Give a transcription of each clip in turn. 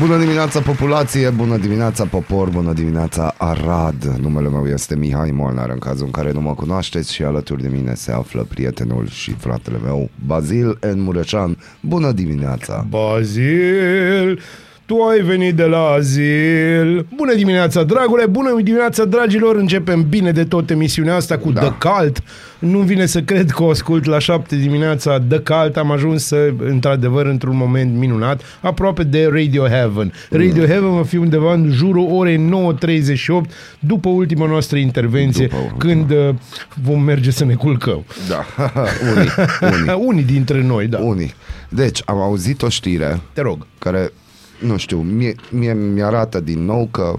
Bună dimineața populație, bună dimineața popor, bună dimineața Arad. Numele meu este Mihai Molnar, în cazul în care nu mă cunoașteți și alături de mine se află prietenul și fratele meu, Bazil N. Mureșan. Bună dimineața! Bazil, tu ai venit de la azil. Bună dimineața, dragule, bună dimineața, dragilor. Începem bine de tot emisiunea asta cu Da. The Cult. Nu-mi vine să cred că o ascult la șapte dimineața The Cult. Am ajuns să, într-adevăr, într-un moment minunat, aproape de Radio Heaven. Radio Heaven va fi undeva în jurul orei 9.38, după ultima noastră intervenție, După ultima. când uh, vom merge să ne culcăm. Da, unii, unii, Unii dintre noi, da. unii. Deci, am auzit o știre Te rog. care, nu știu, mie, mie mi-arată din nou că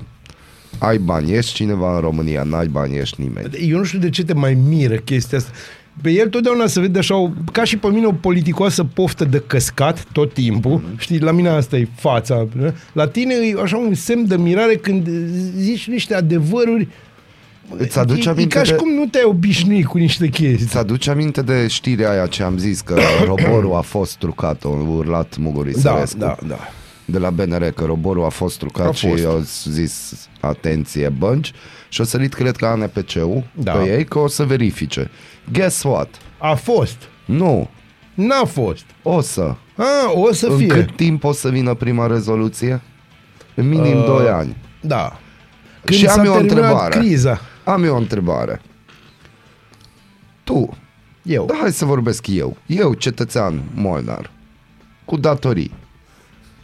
ai bani, ești cineva în România, n-ai bani, ești nimeni. Eu nu știu de ce te mai miră chestia asta. Pe el totdeauna se vede așa, o, ca și pe mine, o politicoasă poftă de căscat tot timpul. Știi, la mine asta e fața. nu? La tine e așa un semn de mirare când zici niște adevăruri Îți aduce e, e aminte ca și de- cum nu te-ai obișnuit cu niște chestii. Îți aduce aminte de știrea aia ce am zis că roborul a fost trucat, a urlat Muguri Da, Sărescu da, da. De la BNR, că roborul a fost trucat A și fost. au zis atenție bănci și o sărit, cred că ANPC-ul Da. pe ei că o să verifice. Guess what? A fost. Nu, N-a fost. o să. A, o să În fie. cât timp o să vină prima rezoluție? În minim Uh, 2 ani. Da. Când Și am s-a eu o terminat întrebare. criza. Am eu o întrebare. Tu, Eu. Da, hai să vorbesc eu. Eu, cetățean Molnar, cu datorii.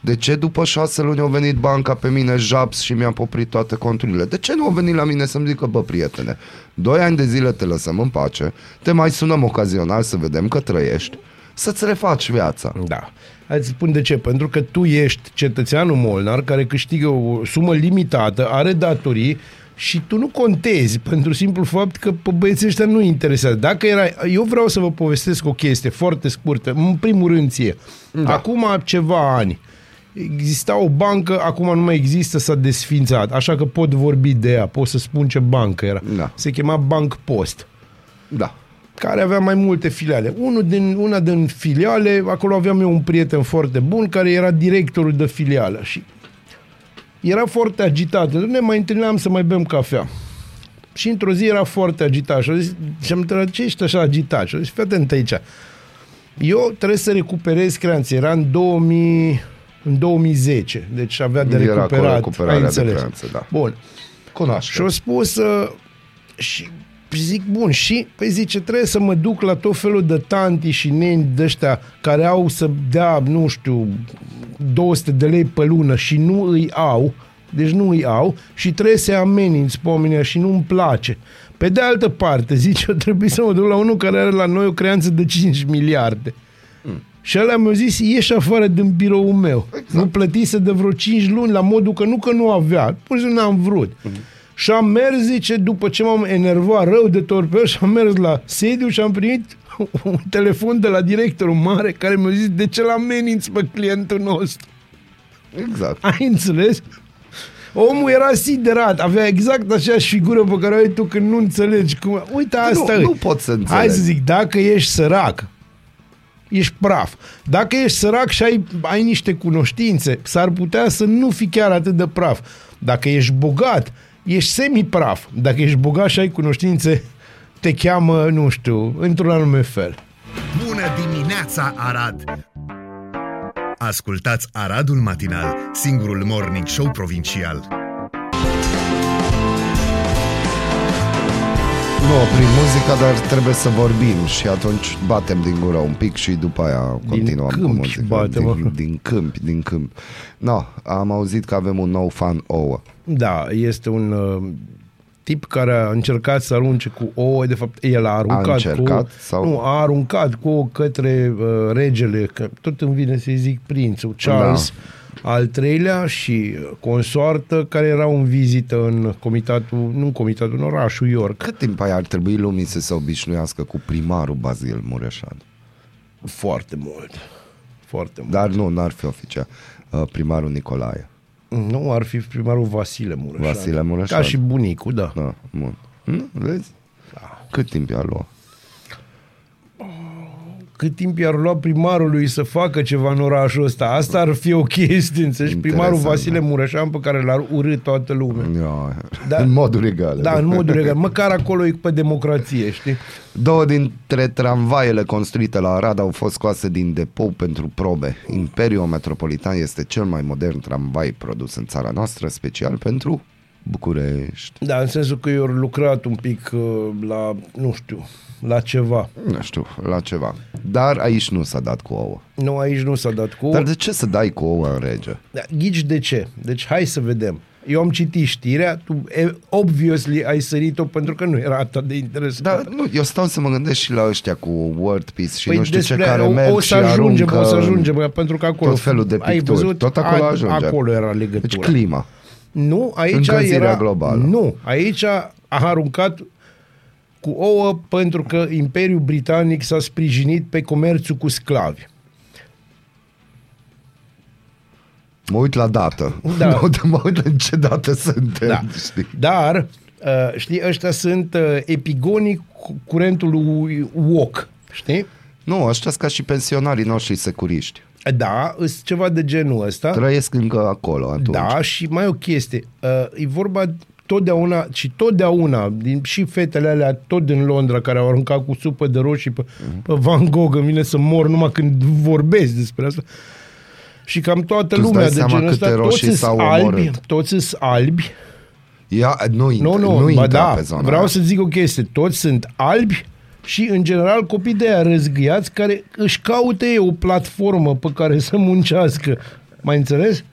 De ce după șase luni au venit banca pe mine japs și mi-a poprit toate conturile? De ce nu au venit la mine să-mi zică, bă, prietene, doi ani de zile te lăsăm în pace, te mai sunăm ocazional să vedem că trăiești, să-ți refaci viața. Da. Hai să spun de ce. Pentru că tu ești cetățeanul Molnar care câștigă o sumă limitată, are datorii și tu nu contezi pentru simplu fapt că pe băieții ăștia nu interesează. Dacă era... Eu vreau să vă povestesc o chestie foarte scurtă. În primul rând ție. Da. Acum ceva ani exista o bancă, acum nu mai există, s-a desfințat. Așa că pot vorbi de ea, pot să spun ce bancă era. Da. Se chema Bank Post Da. care avea mai multe filiale. Unul din, una din filiale, acolo aveam eu un prieten foarte bun care era directorul de filială și era foarte agitat. Ne mai întâlneam să mai bem cafea. Și într-o zi era foarte agitat și, a zis, și am întrebat, ce ești așa agitat? Și a zis, fii atent aici. Eu trebuie să recuperez creanțe. Era în 2000, în 2010, deci avea de Era cu recuperat. recuperarea ai de înțeles. creanțe, da. Bun. Cunoaște. Și au spus uh, și zic, bun, și păi zice, trebuie să mă duc la tot felul de tanti și neni de ăștia care au să dea, nu știu, 200 de lei pe lună și nu îi au, deci nu îi au și trebuie să-i ameninți pe oamenii ăia și nu-mi place. Pe de altă parte, zice, eu trebuie să mă duc la unul care are la noi o creanță de 5 miliarde. Și ăla mi-a zis, ieși afară din biroul meu. Exact. Nu plătise de vreo 5 luni la modul că nu că nu avea, pur și simplu n-am vrut. Mm-hmm. Și am mers, zice, după ce m-am enervat rău de tot pe el, și am mers la sediu și am primit un telefon de la directorul mare care mi-a zis, de ce l-ameninți pe clientul nostru? Exact. Ai înțeles? Omul era siderat, avea exact aceeași figură pe care o ai tu când nu înțelegi cum... Uite, asta nu, e. nu pot să înțeleg. Hai să zic, dacă ești sărac, ești praf. Dacă ești sărac și ai, ai niște cunoștințe, s-ar putea să nu fii chiar atât de praf. Dacă ești bogat, ești semi-praf. Dacă ești bogat și ai cunoștințe, te cheamă, nu știu, într-un anume fel. Bună dimineața, Arad! Ascultați Aradul Matinal, singurul morning show provincial. Nu oprim muzica, dar trebuie să vorbim și atunci batem din gură un pic și după aia continuăm cu câmpi muzica. batem, din, mă. din câmpi, din câmpi. No, am auzit că avem un nou fan ouă. Da, este un uh, tip care a încercat să arunce cu ouă, de fapt el a aruncat încercat cu, sau- Nu, a aruncat cu ouă către uh, regele, că tot îmi vine să-i zic prințul, Charles, al treilea și consoartă care erau în vizită în comitatul, nu în comitatul, în orașul York. Cât timp ai ar trebui lumii să se obișnuiască cu primarul Bazil Mureșan? Foarte mult. Foarte mult. Dar nu, n-ar fi oficial. Uh, primarul Nicolae. Nu, ar fi primarul Vasile Mureșan. Vasile Mureșan. Ca și bunicul, da. Da, bun. Hm? Vezi? Cât timp i-a luat? Cât timp i-ar lua primarului să facă ceva în orașul ăsta? Asta ar fi o chestie, înțelegi? Interesant, Primarul Vasile da. Mureșan pe care l-ar urât toată lumea. Ia, Da. În moduri egale. Da, în modul legal. Măcar acolo e pe democrație, știi? Două dintre tramvaiele construite la Arad au fost scoase din depou pentru probe. Imperiul Metropolitan este cel mai modern tramvai produs în țara noastră, special pentru București. Da, în sensul că eu am lucrat un pic uh, la, nu știu, la ceva. Nu știu, la ceva. Dar aici nu s-a dat cu ouă. Nu, aici nu s-a dat cu... Dar de ce să dai cu ouă în rege? Da, ghici de ce? Deci hai să vedem. Eu am citit știrea, tu e, obviously ai sărit-o pentru că nu era atât de interesant. Dar nu, eu stau să mă gândesc și la ăștia cu word piece și Păi nu știu ce despre- care o, merg o să și ajungem, aruncă o să ajungem, bă, pentru că acolo tot felul de ai picturi. văzut, tot acolo a- ajunge. Acolo era Deci legătura. clima. Nu, aici Încălzirea era... globală. Nu, aici a aruncat cu ouă pentru că Imperiul Britanic s-a sprijinit pe comerțul cu sclavi. Mă uit la dată. Da. Mă, uit, mă uit în ce dată suntem. Da. Știi? Dar, uh, știi, ăștia sunt uh, epigonii cu- curentului wok, știi? Nu, ăștia sunt ca și pensionarii noștri securiști. Da, îs ceva de genul ăsta. Trăiesc încă acolo atunci. Da, și mai o chestie. Uh, e vorba totdeauna, și totdeauna, din, și fetele alea tot din Londra care au aruncat cu supă de roșii pe, Mhm. pe Van Gogh, îmi vine să mor numai când vorbesc despre asta. Și cam toată Tu îți lumea dai de seama genul câte ăsta, toți roșii sunt s-au albi, omorât. toți sunt albi. Ia, nu, intră, Nu, nu, nu ba intră da, pe zona vreau aia. să zic o chestie. Toți sunt albi și, în general, copii de aia răzgâiați care își caută ei o platformă pe care să muncească. Mai înțeles?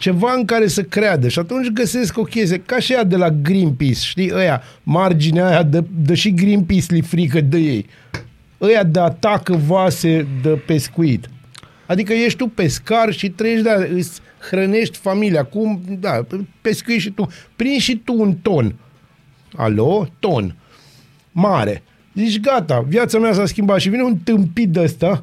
Ceva în care să creadă și atunci găsesc o chestie, ca și ea de la Greenpeace, știi, ăia, marginea aia, de, de și Greenpeace li frică de ei. Ăia de atacă vase de pescuit. Adică ești tu pescar și trăiești, da, îți hrănești familia. Cum, da, pescuiești și tu. Prinzi și tu un ton. Alo? Ton. Mare. Zici, gata, viața mea s-a schimbat și vine un tâmpit de ăsta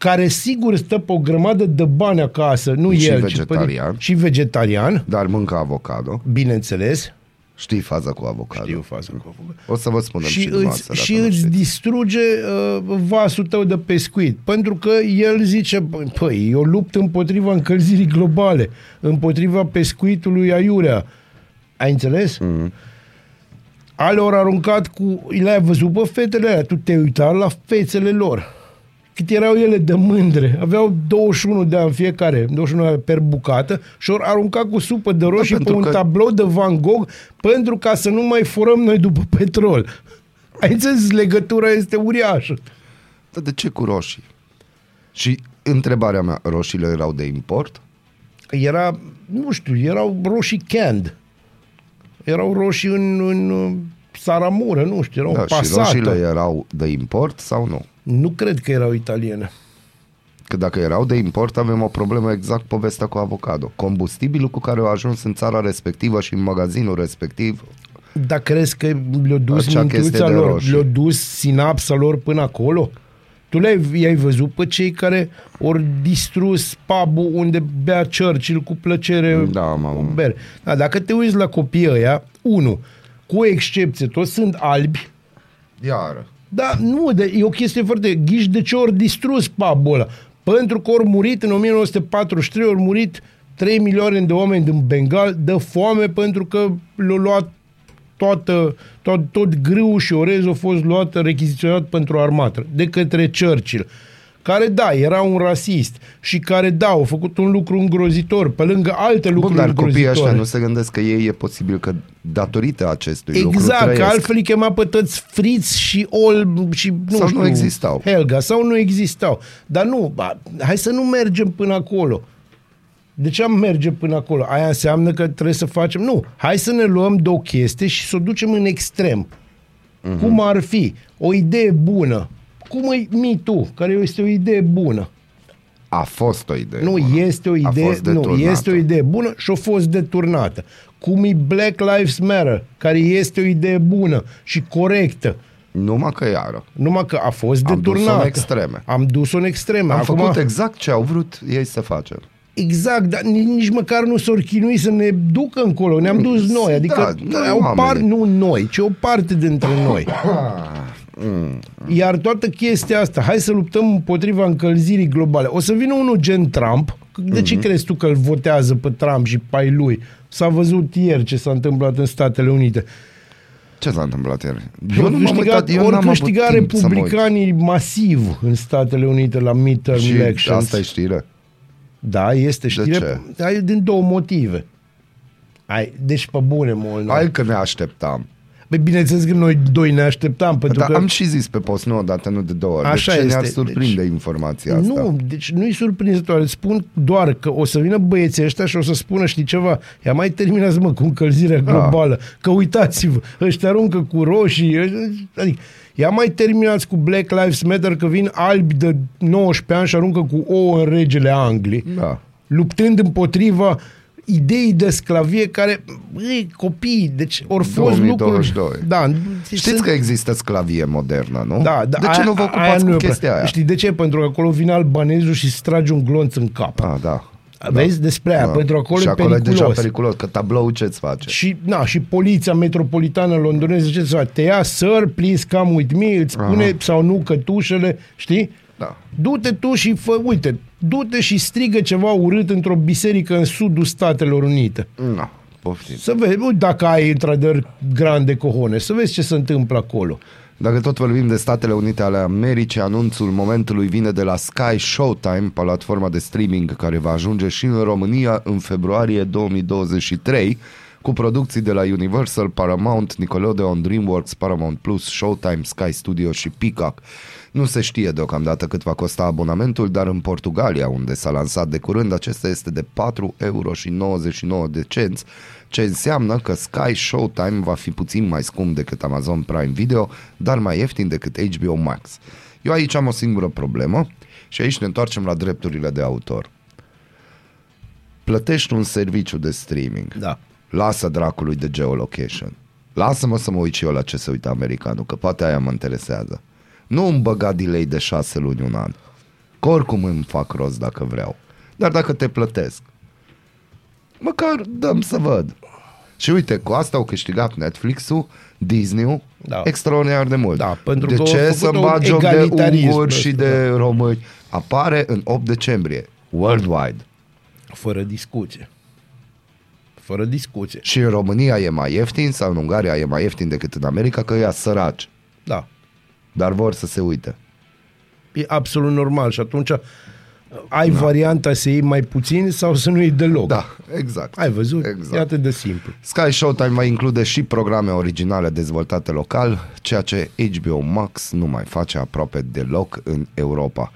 care sigur stă pe o grămadă de bani acasă, nu Și el, vegetarian. Ci, și vegetarian, Dar mâncă avocado. bineînțeles. Știi faza cu avocado. Știu faza cu avocado. O să vă spunem și și dumneavoastră, îți, dacă și nu îți știți. distruge uh, vasul tău de pescuit. Pentru că el zice, "Băi, păi, eu lupt împotriva încălzirii globale, împotriva pescuitului aiurea. Ai înțeles? Mm. Ale ori aruncat cu... Le-ai văzut pe fetele alea, tu te-ai uitat la fețele lor. Cât erau ele de mândre. Aveau 21 de ani fiecare, 21 de ani per bucată și ori aruncat cu supă de roșii pe pentru un că- tablou de Van Gogh pentru ca să nu mai furăm noi după petrol. Ai înțeles? Legătura este uriașă. Dar de ce cu roșii? Și întrebarea mea, roșiile erau de import? Era, nu știu, erau roșii canned. Erau roșii în, în uh, saramură, nu știu, erau Da, și pasată. roșiile erau de import sau nu? Nu cred că erau italiene. Că dacă erau de import, avem o problemă exact povestea cu avocado. Combustibilul cu care au ajuns în țara respectivă și în magazinul respectiv, Dar crezi că le-a dus Acea chestie mintuța de lor, roșii. le-a dus sinapsa lor până acolo? Tu le-ai i-ai văzut pe cei care au distrus pubul unde bea Churchill cu plăcere Da, mă- o bere. Da, dacă te uiți la copiii ăia, unu, cu excepție, toți sunt albi, iară. Da, nu, de, e o chestie foarte... Ghiși de ce ori distrus pubul ăla? Pentru că ori murit în 1943, ori murit 3 milioane de oameni din Bengal de foame pentru că le-au luat toată, tot, tot grâu și orez a fost luat rechiziționat pentru armată de către Churchill care, da, era un rasist și care, da, au făcut un lucru îngrozitor, pe lângă alte Bun, lucruri dar copiii îngrozitoare. ăștia nu se gândesc că ei e posibil că datorită acestui lucru Exact, că trăiesc. altfel îi chema pe toți Fritz și Olb și nu Sau nu știu, existau. Helga, sau nu existau. Dar nu, ba, hai să nu mergem până acolo. De ce am merge până acolo? Aia înseamnă că trebuie să facem... Nu, hai să ne luăm de o chestie și să o ducem în extrem. Mhm. Uh-huh. Cum ar fi? O idee bună. Cum e Me Too, care este o idee bună. A fost o idee. Nu, bună. este o A idee, fost nu, deturnată. este o idee bună și a fost deturnată. Cum e Black Lives Matter, care este o idee bună și corectă. Numai că iară. Numai că a fost Am dus-o deturnată. în extreme. Am dus-o în extreme. Am Acum, făcut exact ce au vrut ei să facem. Exact, dar nici, nici măcar nu s-au chinuit să ne ducă încolo. Ne-am dus noi. Adică da, da, o par, oamenii. nu noi, ci o parte dintre noi. Mm. Iar toată chestia asta, hai să luptăm împotriva încălzirii globale. O să vină unul gen Trump. De Mhm. ce crezi tu că îl votează pe Trump și pe ai lui? S-a văzut ieri ce s-a întâmplat în Statele Unite. Ce s-a întâmplat ieri? Eu nu m-am uitat, eu ori n-am avut câștiga timp să mă uit. republicanii masiv în Statele Unite la midterm Și elections. asta e știre. Da, este știre. ce? Da, e din două motive. Ai, deci pe bune, Molnar. Hai că ne așteptam. Băi, bineînțeles că noi doi ne așteptam, pentru Dar că... am și zis pe post, nu odată, nu de două ori. Așa de ce ne-ar este. surprinde Deci- informația asta? Nu, deci nu-i surprinzătoare. Îți Spun doar că o să vină băieții ăștia și o să spună, știi ceva, ia mai terminați mă cu încălzirea Da. globală, că uitați-vă, ăștia aruncă cu roșii, ăștia- adică, ia mai terminați cu Black Lives Matter că vin albi de 19 ani și aruncă cu ouă în regele Anglii, Da. luptând împotriva ideii de sclavie care, băi, copii, deci ori fost 2022. lucruri... Da, Știți sunt- că există sclavie modernă, nu? da, da, de ce aia- nu vă aia ocupați nu cu e chestia aia? Știi de ce? Pentru că acolo vine albanezul și îți trage un glonț în cap. Ah, da. Vezi? Despre aia, pentru acolo și e acolo e deja periculos. periculos, că tablou ce-ți face? Și, na, și poliția metropolitană londoneză ce să fac? Te ia, sir, please come with me, îți spune Aha. sau nu cătușele, știi? Da. Du-te tu și fă, uite, du-te și strigă ceva urât într-o biserică în sudul Statelor Unite. Nu, poftim. Să vezi, uite, dacă ai într-adevăr grande cohone, să vezi ce se întâmplă acolo. Dacă tot vorbim de Statele Unite ale Americii, anunțul momentului vine de la Sky Showtime, platforma de streaming care va ajunge și în România în februarie 2023, cu producții de la Universal, Paramount, Nickelodeon, DreamWorks, Paramount Plus, Showtime, Sky Studio și Peacock. Nu se știe deocamdată cât va costa abonamentul, dar în Portugalia, unde s-a lansat de curând, acesta este de 4 euro și 99 de cenți, ce înseamnă că Sky Showtime va fi puțin mai scump decât Amazon Prime Video, dar mai ieftin decât HBO Max. Eu aici am o singură problemă și aici ne întoarcem la drepturile de autor. Plătești un serviciu de streaming. Da. Lasă dracului de geolocation. Lasă-mă să mă uit și eu la ce se uită americanul, că poate aia mă interesează. Nu îmi băga delay de șase luni, un an. Că oricum îmi fac rost dacă vreau. Dar dacă te plătesc, măcar dăm să văd. Și uite, cu asta au câștigat Netflix-ul, Disney-ul, Da. extraordinar de mult. Da, pentru de că au ce făcut să-mi un bagi joc de egalitarism unguri și ăsta, de români? Apare în 8 decembrie, worldwide. Fără discuție. Fără discuție. Și în România e mai ieftin sau în Ungaria e mai ieftin decât în America, că ea săraci. Da. Dar vor să se uite. E absolut normal și atunci ai da. varianta să iei mai puțin sau să nu iei deloc. Da, exact. Ai văzut? Exact. E atât de simplu. Sky Showtime va include și programe originale dezvoltate local, ceea ce HBO Max nu mai face aproape deloc în Europa.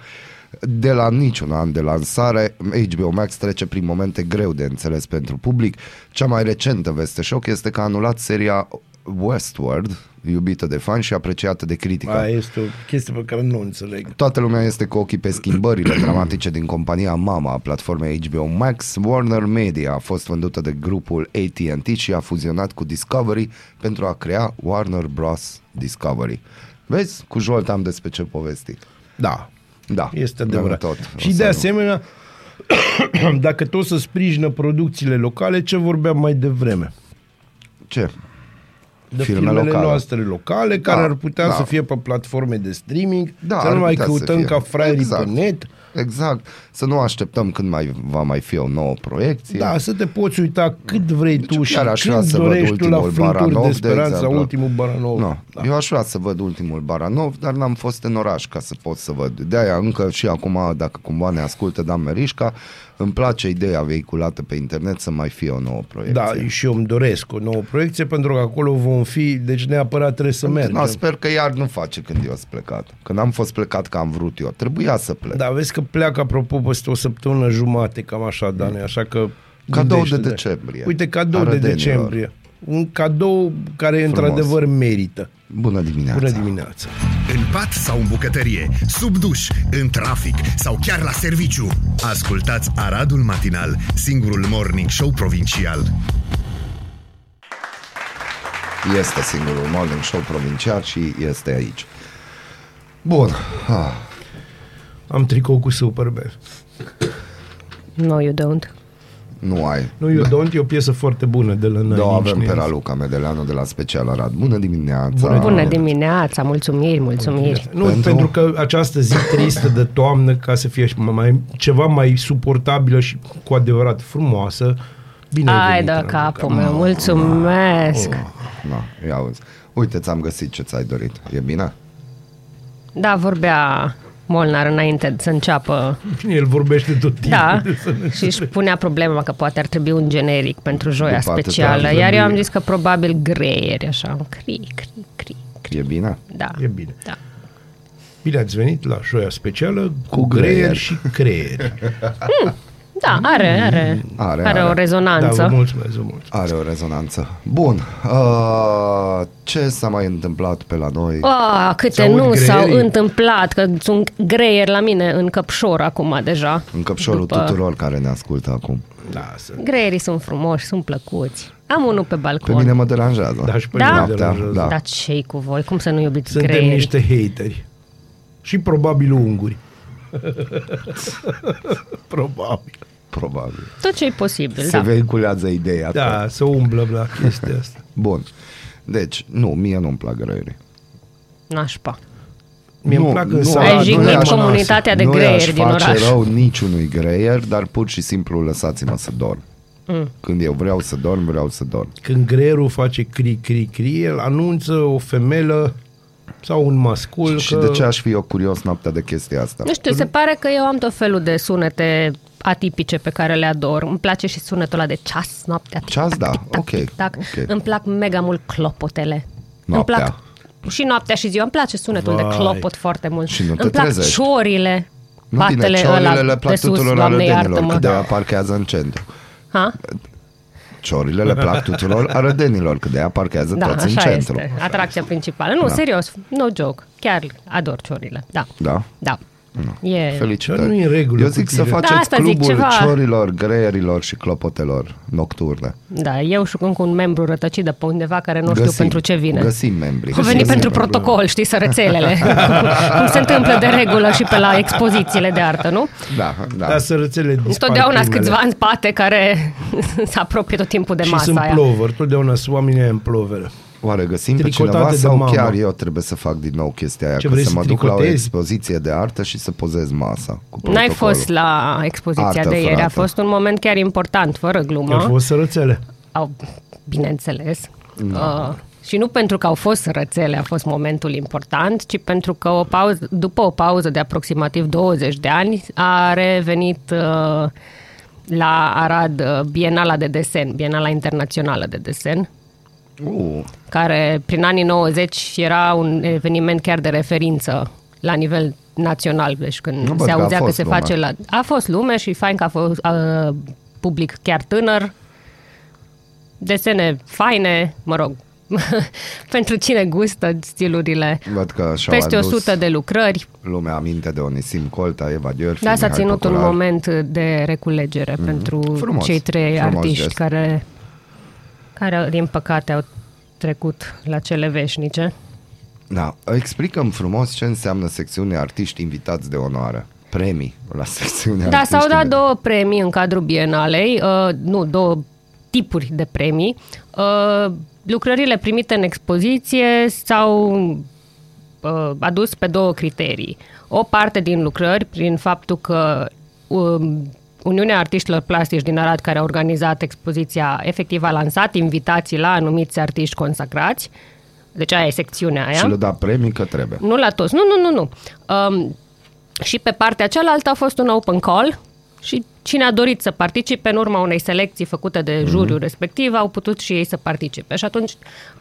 De la niciun an de lansare, HBO Max trece prin momente greu de înțeles pentru public. Cea mai recentă veste șoc este că a anulat seria Westworld, iubită de fani și apreciată de critică. Aia este o chestie pe care nu o înțeleg. Toată lumea este cu ochii pe schimbările dramatice din compania mama a platformei HBO Max. Warner Media a fost vândută de grupul AT&T și a fuzionat cu Discovery pentru a crea Warner Bros. Discovery. Vezi? Cu Jolt am despre ce povesti. Da, Da, este avem adevărat. Tot. O Și să de nu- asemenea, dacă tot să sprijină producțiile locale, ce vorbeam mai devreme? Ce? De Filme filmele locale. noastre locale, care Da, ar putea da. să fie pe platforme de streaming, Da, să ar nu mai putea să căutăm fie. ca fraierii Exact. pe net. Exact. Să nu așteptăm când mai va mai fi o nouă proiecție. Da, să te poți uita cât vrei Deci tu și chiar aș vrea când să văd dorești tu la ultimul frânturi Baranov, de de speranță sau exemplu. ultimul Baranov. Nu, Da. eu aș vrea să văd ultimul Baranov, dar n-am fost în oraș ca să pot să văd. De-aia încă și acum, dacă cumva ne ascultă Dan Merișca, îmi place ideea vehiculată pe internet să mai fie o nouă proiecție. Da, și eu îmi doresc o nouă proiecție pentru că acolo vom fi, deci neapărat trebuie să mergem. Da, sper că iar nu face când eu sunt plecat. Când am fost plecat că am vrut eu. Trebuia să plec. Da, vezi că pleacă, apropo, peste o săptămână jumate, cam așa, Dane, așa că... Cadou de gândește-te. decembrie. Uite, cadou de Arădenilor. decembrie. Un cadou care, Frumos. într-adevăr, merită. Bună dimineața! Bună dimineața! În pat sau în bucătărie, sub duș, în trafic sau chiar la serviciu. Ascultați Aradul Matinal, singurul morning show provincial. Este singurul morning show provincial și este aici. Bun. Ah. Am tricou cu Superbell. No, you don't. Nu ai. Nu, eu don't, e o piesă foarte bună de la Nine Da, Inch avem pe Nails. Raluca Medeleanu de la Special Arad. Bună dimineața! Bună Bună dimineața, mulțumiri, mulțumiri. Nu, pentru... pentru că această zi tristă de toamnă, ca să fie și mai, ceva mai suportabilă și cu adevărat frumoasă, bine ai Ai venit, de Raluca. capul meu, mulțumesc. Na, ia auzi. Uite, ți-am găsit ce ți-ai dorit. E bine? Da, vorbea Molnar înainte să înceapă. El vorbește tot timpul. Da, și își punea problema că poate ar trebui un generic pentru joia După atâtea specială. ani. Iar eu am zis că probabil greieri, așa, cri, cri, cri, cri. E bine? Da. E bine. Da. Bine ați venit la șoia specială cu, Cu greier greier. și creier. Da, are, are, Are, are, are. o Da, rezonanță. vă mulțumesc, vă mulțumesc. Are o rezonanță. Bun. Uh, ce s-a mai întâmplat pe la noi? Ah, câte S-aud nu s-au greierii? întâmplat, că sunt greieri la mine în căpșor acum deja. În căpșorul După- tuturor care ne ascultă acum. Lasă. Greierii sunt frumoși, sunt plăcuți. Am unul pe Pe balcon. mine mă deranjează. Da, și pe Da? mine mă Noaptea, deranjează. da. Dar ce cu voi? Cum să nu iubiți Suntem greierii? niște hateri. Și probabil unguri. probabil. Probabil. Tot ce e posibil, Se da. vehiculează ideea. Da, ta. să umblă la chestia asta. Bun. Deci, nu, mie nu-mi plac greierii. Nașpa. Mie îmi Nu, plac nu însă Ai Ai aradul jignit aș- mănase. comunitatea de nu greieri i-aș din face oraș. rău niciunui greier, dar pur și simplu lăsați-mă să dorm. Mm. Când eu vreau să dorm, vreau să dorm. Când greierul face cri, cri, cri, el anunță o femelă sau un mascul Și că... de ce aș fi eu curios noaptea de chestia asta? Nu știu, se pare că eu am tot felul de sunete atipice pe care le ador. Îmi place și sunetul ăla de ceas noaptea. tic, Ceas, tac, da, tic, tac, ok, tic, tac. ok. Îmi plac mega mult clopotele. Noaptea. Îmi plac și noaptea și ziua. Îmi place sunetul Vai. de clopot foarte mult. Și nu te Îmi plac trezești. ciorile. Nu Batele bine, ciorile ăla le plac de sus, tuturor Doamne arădenilor, iartă-mă. că de-aia parchează în centru. Ha? Ciorile le plac tuturor arădenilor, că de-aia parchează Da, toți în așa centru. este. Atracția principală. Nu, Da. serios, no joke. Chiar ador ciorile. Da. Da? Da. E... Felicitări. Dar nu e în regulă Eu cu zic să tine. faceți Da, asta zic, clubul ceva- ciorilor, greierilor și clopotelor nocturne. Da, eu și cu un membru rătăcit de pe undeva care nu știu pentru ce vine. Găsim membri. Au venit Găsim pentru probleme. protocol, știi, sărățelele. cum se întâmplă de regulă și pe la expozițiile de artă, nu? Da, da. Da, sărățele dispar Întotdeauna sunt primele. câțiva în spate care se apropie tot timpul de Și masa sunt aia. plover, totdeauna sunt oamenii aia în plover. Oare găsim pe Tricotate cineva de sau mamă. chiar eu trebuie să fac din nou chestia aia? Ce că vrei să să mă duc la o tricotezi? expoziție de artă și să pozez masa cu N-ai protocolul. fost la expoziția Artă, de ieri, a frate. fost un moment chiar important, fără glumă. Au fost sărățele. Au, bineînțeles. Uh, și nu pentru că au fost rățele, a fost momentul important, ci pentru că o pauză, după o pauză de aproximativ 20 de ani a revenit uh, la Arad uh, Bienala de desen, Bienala Internațională de desen, Uh, care prin anii 90 era un eveniment chiar de referință la nivel național, deci când Nu, bă, se că a auzea că, fost se lume. face la... A fost lume și fain că a fost uh, public chiar tânăr, desene faine, mă rog, pentru cine gustă stilurile. văd că și-au Peste adus 100 de lucrări. lumea aminte de Onisim Colta, Eva Gheorghe, Da, s-a Mihai ținut un Păcurar. moment de reculegere mm-hmm. pentru Frumos, cei trei frumos artiști gest. care, care, din păcate, au trecut la cele veșnice. Da, explicăm frumos ce înseamnă secțiunea artiști invitați de onoare. Premii la secțiunea Da, s-au artiști dat invi- două premii în cadrul Bienalei, uh, nu, două tipuri de premii. Uh, lucrările primite în expoziție s-au uh, adus pe două criterii. O parte din lucrări, prin faptul că um, Uniunea Artiștilor Plastici din Arad, care a organizat expoziția, efectiv a lansat invitații la anumiți artiști consacrați, deci aia e secțiunea aia. Și le da premii că trebuie. Nu la toți, nu, nu, nu, nu. Um, și pe partea cealaltă a fost un open call și cine a dorit să participe în urma unei selecții făcute de Mhm. juriul respectiv au putut și ei să participe. Și atunci,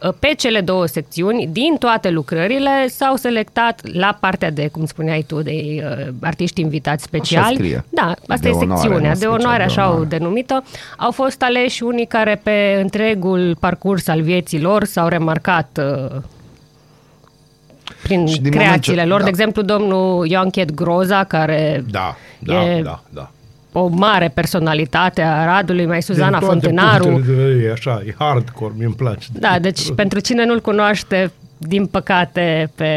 uh, pe cele două secțiuni, din toate lucrările, s-au selectat la partea de, cum spuneai tu, de uh, artiști invitați speciali. scrie. Da, asta De e onoare, secțiunea, nu de special, onoare, de așa onoare. o denumită. Au fost aleși unii care pe întregul parcurs al vieții lor s-au remarcat uh, prin Și din moment creațiile ce- lor. da. De exemplu, domnul Ioanchet Groza, care Da, da, E- da, da. O mare personalitate a Aradului, mai Suzana Din toate Fontenaru. punctele de vedere, e așa, e hardcore, mi-mi place. Da, deci pentru cine nu-l cunoaște, din păcate, pe,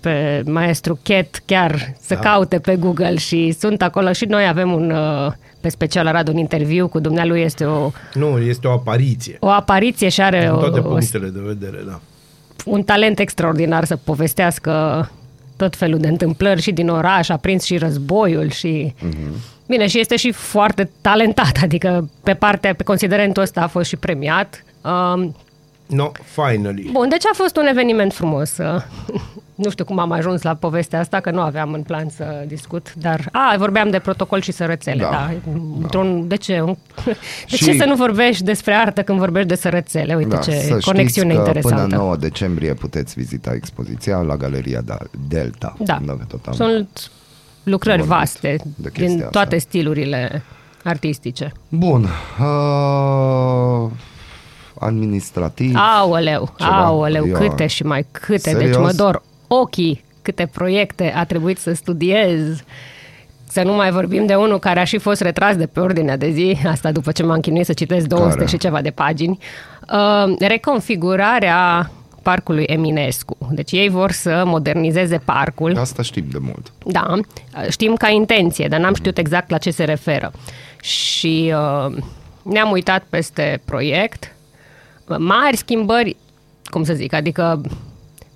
pe maestru Chet, chiar să da. caute pe Google și sunt acolo și noi avem un, uh, pe special Arad, un interviu cu dumnealui, este o, Nu, este o apariție. o apariție și are Din o, toate o, punctele de vedere, da. un talent extraordinar să povestească tot felul de întâmplări și din oraș, a prins și războiul și... Mm-hmm. Bine, și este și foarte talentat, adică pe partea, pe considerentul ăsta a fost și premiat. Um, No, finally. Bun, deci a fost un eveniment frumos. Nu știu cum am ajuns la povestea asta, că nu aveam în plan să discut, dar... A, vorbeam de protocol și sărățele, da. Da, da. Într-un, de ce? Un- De Și- ce să nu vorbești despre artă când vorbești de sărățele? Uite Da, ce să conexiune știți că interesantă. până 9 decembrie puteți vizita expoziția la Galeria Da- Delta. Da, Unde tot am sunt lucrări vorbit vaste de chestia din asta. toate stilurile artistice. Bun. Uh, administrativ. Aoleu, Ceva. aoleu, Ia. câte și mai câte, deci Serios? mă dor ochii, câte proiecte a trebuit să studiez. Să nu mai vorbim de unul care a și fost retras de pe ordinea de zi, asta după ce m-am chinuit să citesc 200 Care? și ceva de pagini. Uh, reconfigurarea parcului Eminescu. Deci ei vor să modernizeze parcul. Asta știm de mult. Da, știm ca intenție, dar n-am știut exact la ce se referă. Și uh, ne-am uitat peste proiect. Mari schimbări, cum să zic, adică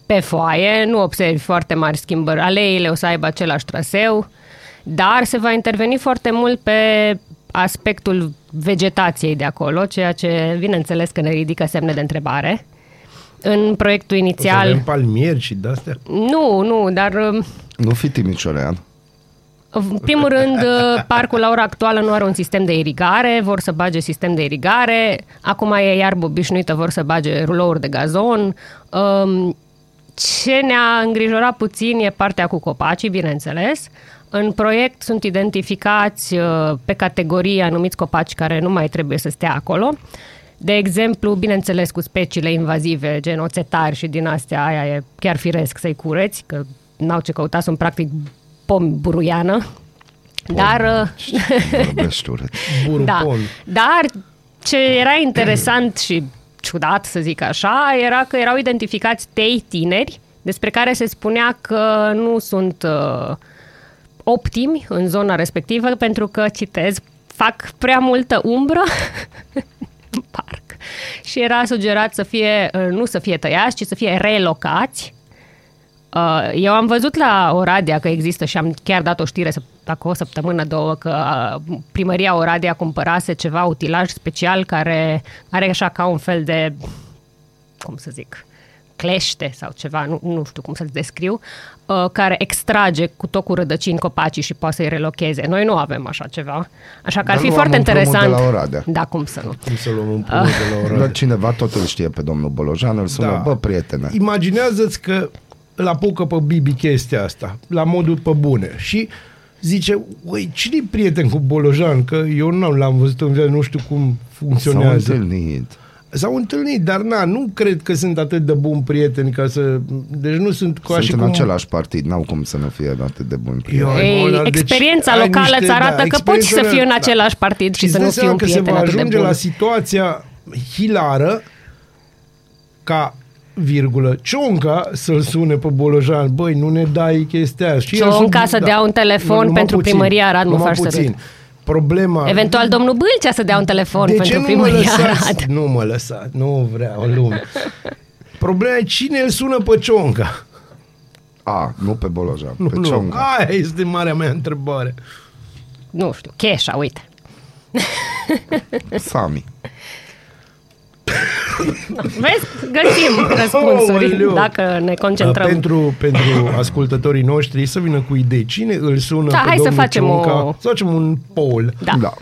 pe foaie, nu observi foarte mari schimbări. Aleile o să aibă același traseu, dar se va interveni foarte mult pe aspectul vegetației de acolo, ceea ce, bineînțeles, că ne ridică semne de întrebare. În proiectul O să inițial... avem palmieri și de-astea. Nu, nu, dar um, Nu fi timiciorean. în primul rând, parcul la ora actuală nu are un sistem de irigare, vor să bage sistem de irigare, acum e iarbă obișnuită, vor să bage rulouri de gazon. Um, Ce ne-a îngrijorat puțin e partea cu copacii, bineînțeles. În proiect sunt identificați uh, pe categorie anumiți copaci care nu mai trebuie să stea acolo. De exemplu, bineînțeles, cu speciile invazive, gen oțetari și din astea, aia e chiar firesc să-i cureți, că n-au ce căuta, sunt practic pomi buruiană. Dar, uh, Vorbești urât. da, Burupon. dar ce era interesant și ciudat, să zic așa, era că erau identificați tei tineri despre care se spunea că nu sunt uh, optimi în zona respectivă pentru că, citez, fac prea multă umbră în parc. Și era sugerat să fie, uh, nu să fie tăiați, ci să fie relocați Uh, Eu am văzut la Oradea că există și am chiar dat o știre să- acum o săptămână, două, că uh, primăria Oradea cumpărase ceva utilaj special care are așa ca un fel de, cum să zic, clește sau ceva, nu, nu știu cum să-ți descriu, uh, care extrage cu tot cu rădăcini copacii și poate să-i relocheze. Noi nu avem așa ceva, așa că ar Dar fi nu foarte am împrumut interesant. de la Oradea. Da, cum să nu. Cum să luăm un pumul de la Dar Oradea? cineva tot îl știe pe domnul Bolojan, îl sună, Da. bă, prietene. Imaginează-ți că îl apucă pe Bibi chestia asta, la modul pe bune. Și zice, ui, cine-i prieten cu Bolojan? Că eu nu l-am văzut în viață, nu știu cum S-au funcționează. întâlnit. S-au întâlnit, dar na, nu cred că sunt atât de buni prieteni ca să... Deci nu sunt ca Sunt și în cum... același partid, n-au cum să nu fie atât de buni Eu- prieteni. Ai, Ei, Monar, deci experiența ai locală niște- îți arată da, că poți să experiența- fii în da. același partid și, îți să dai nu fii seama un că se prieten va atât de ajunge bun. la situația hilară ca virgulă, Cionca să-l sune pe Bolojan, băi, nu ne dai chestia aia. Și el Cionca sub- să dea un telefon numai pentru primăria Arad, mă numai faci să puțin. râd. Problema... Eventual domnul Bâlcea să dea un telefon de ce pentru nu mă primăria lăsați? Arad. Nu mă lăsați, nu vreau lume. Problema e cine îl sună pe Cionca. A, nu pe Bolojan, Nu, pe nu. Cionga. Aia este marea mea întrebare. Nu știu, Cheșa, uite. Sami. Vezi? Găsim răspunsuri Aoleu. dacă ne concentrăm. Pentru, pentru ascultătorii noștri să vină cu idei. Cine îl sună Da, pe hai să domnul facem Cionca? o- Să facem un poll. Da. da.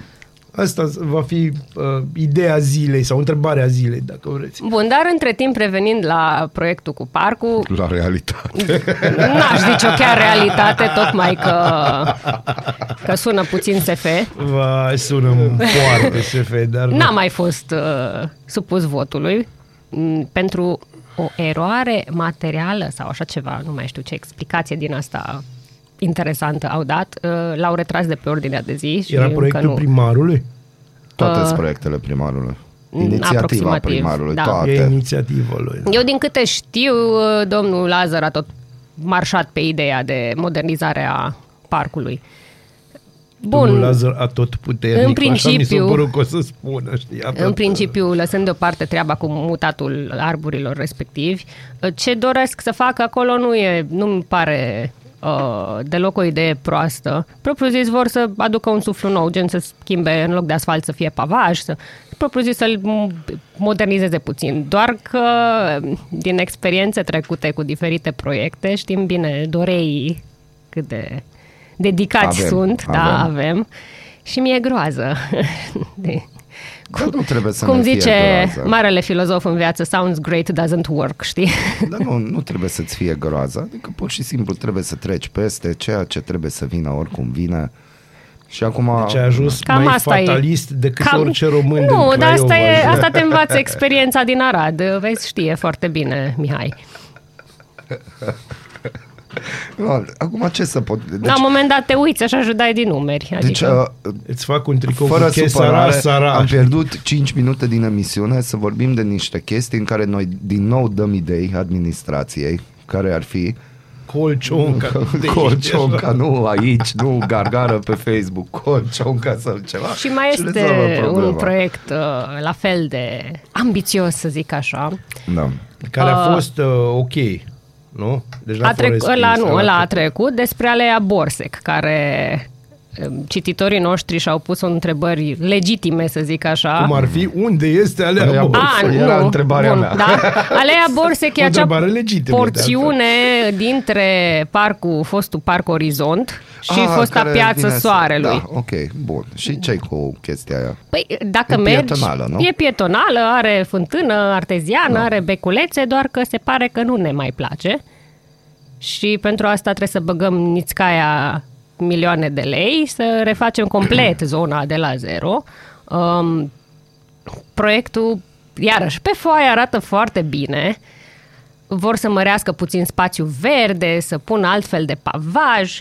Asta va fi uh, ideea zilei sau întrebarea zilei, dacă vreți. Bun, dar între timp, revenind la proiectul cu parcul, La realitate. n-aș zice o chiar realitate, tocmai că, că sună puțin SF. Va, sună foarte SF, dar... N-a mai fost uh, supus votului m, pentru o eroare materială sau așa ceva, nu mai știu ce explicație din asta interesantă au dat, uh, l-au retras de pe ordinea de zi și Era încă proiectul nu. primarului? Toate Uh, sunt proiectele primarului. mm, Inițiativa aproximativ, primarului, da. E toate. inițiativa lui. Eu din câte știu, uh, domnul Lazar a tot marșat pe ideea de modernizare a parcului. Domnul Bun, Lazar a tot puternic. În Așa mi s-a principiu- părut că o să spună, știi? A în tot- principiu, lăsând deoparte treaba cu mutatul arborilor respectivi, uh, ce doresc să facă acolo nu e, nu mi pare uh, deloc o idee proastă. Propriu zis vor să aducă un suflu nou, gen să schimbe în loc de asfalt să fie pavaj, să propriu zis să-l m- modernizeze puțin. Doar că din experiențe trecute cu diferite proiecte știm bine doreii cât de dedicați Avem, sunt, da, avem. avem. Și mi-e groază. de, Dar nu trebuie să cum ne fie zice groază. marele filozof în viață, sounds great, doesn't work, știi? Dar nu, nu trebuie să-ți fie groază, adică pur și simplu trebuie să treci peste ceea ce trebuie să vină oricum vine. Și acum... Deci ai ajuns Cam mai asta e. fatalist decât orice român Nu, din dar Craiova. asta, e, asta te învață experiența din Arad. Vezi, știe foarte bine, Mihai. Nu, Acum ce să pot... Deci, La un moment dat te uiți așa și dai din numeri. Adică, deci uh, Îți fac un tricou fără cu chesara, supărare, sara. am pierdut 5 minute din emisiune să vorbim de niște chestii în care noi din nou dăm idei administrației, care ar fi Colcionca. de aici, Colcionca, nu aici, nu gargară pe Facebook, Colcionca sau ceva. și mai rezolvă este problema. un proiect uh, la fel de ambițios, să zic așa. Da. Care a Uh, fost uh, ok, nu? Deci n-a A fost trec, respins, ăla nu, ăla ăla a trecut. trecut despre alea Borsec, care um, cititorii noștri și-au pus întrebări legitime, să zic așa. Cum ar fi, unde este alea? Alea bă? A, Borsec, era nu. întrebarea Bun, mea. Da. Alea Borsec e O acea întrebare legitimă, de porțiune dintre parcul, fostul Parc Orizont și Ah, fosta care Piață vine să- Soarelui. Da, ok, bun. Și ce cu chestia aia? Păi, dacă E mergi, pietonală, nu? e pietonală, are fântână arteziană, are beculețe, doar că se pare că nu ne mai place. Și pentru asta trebuie să băgăm nițcaia milioane de lei, să refacem complet zona de la zero. Um, proiectul, iarăși, pe foaie arată foarte bine. Vor să mărească puțin spațiu verde, să pună altfel de pavaj,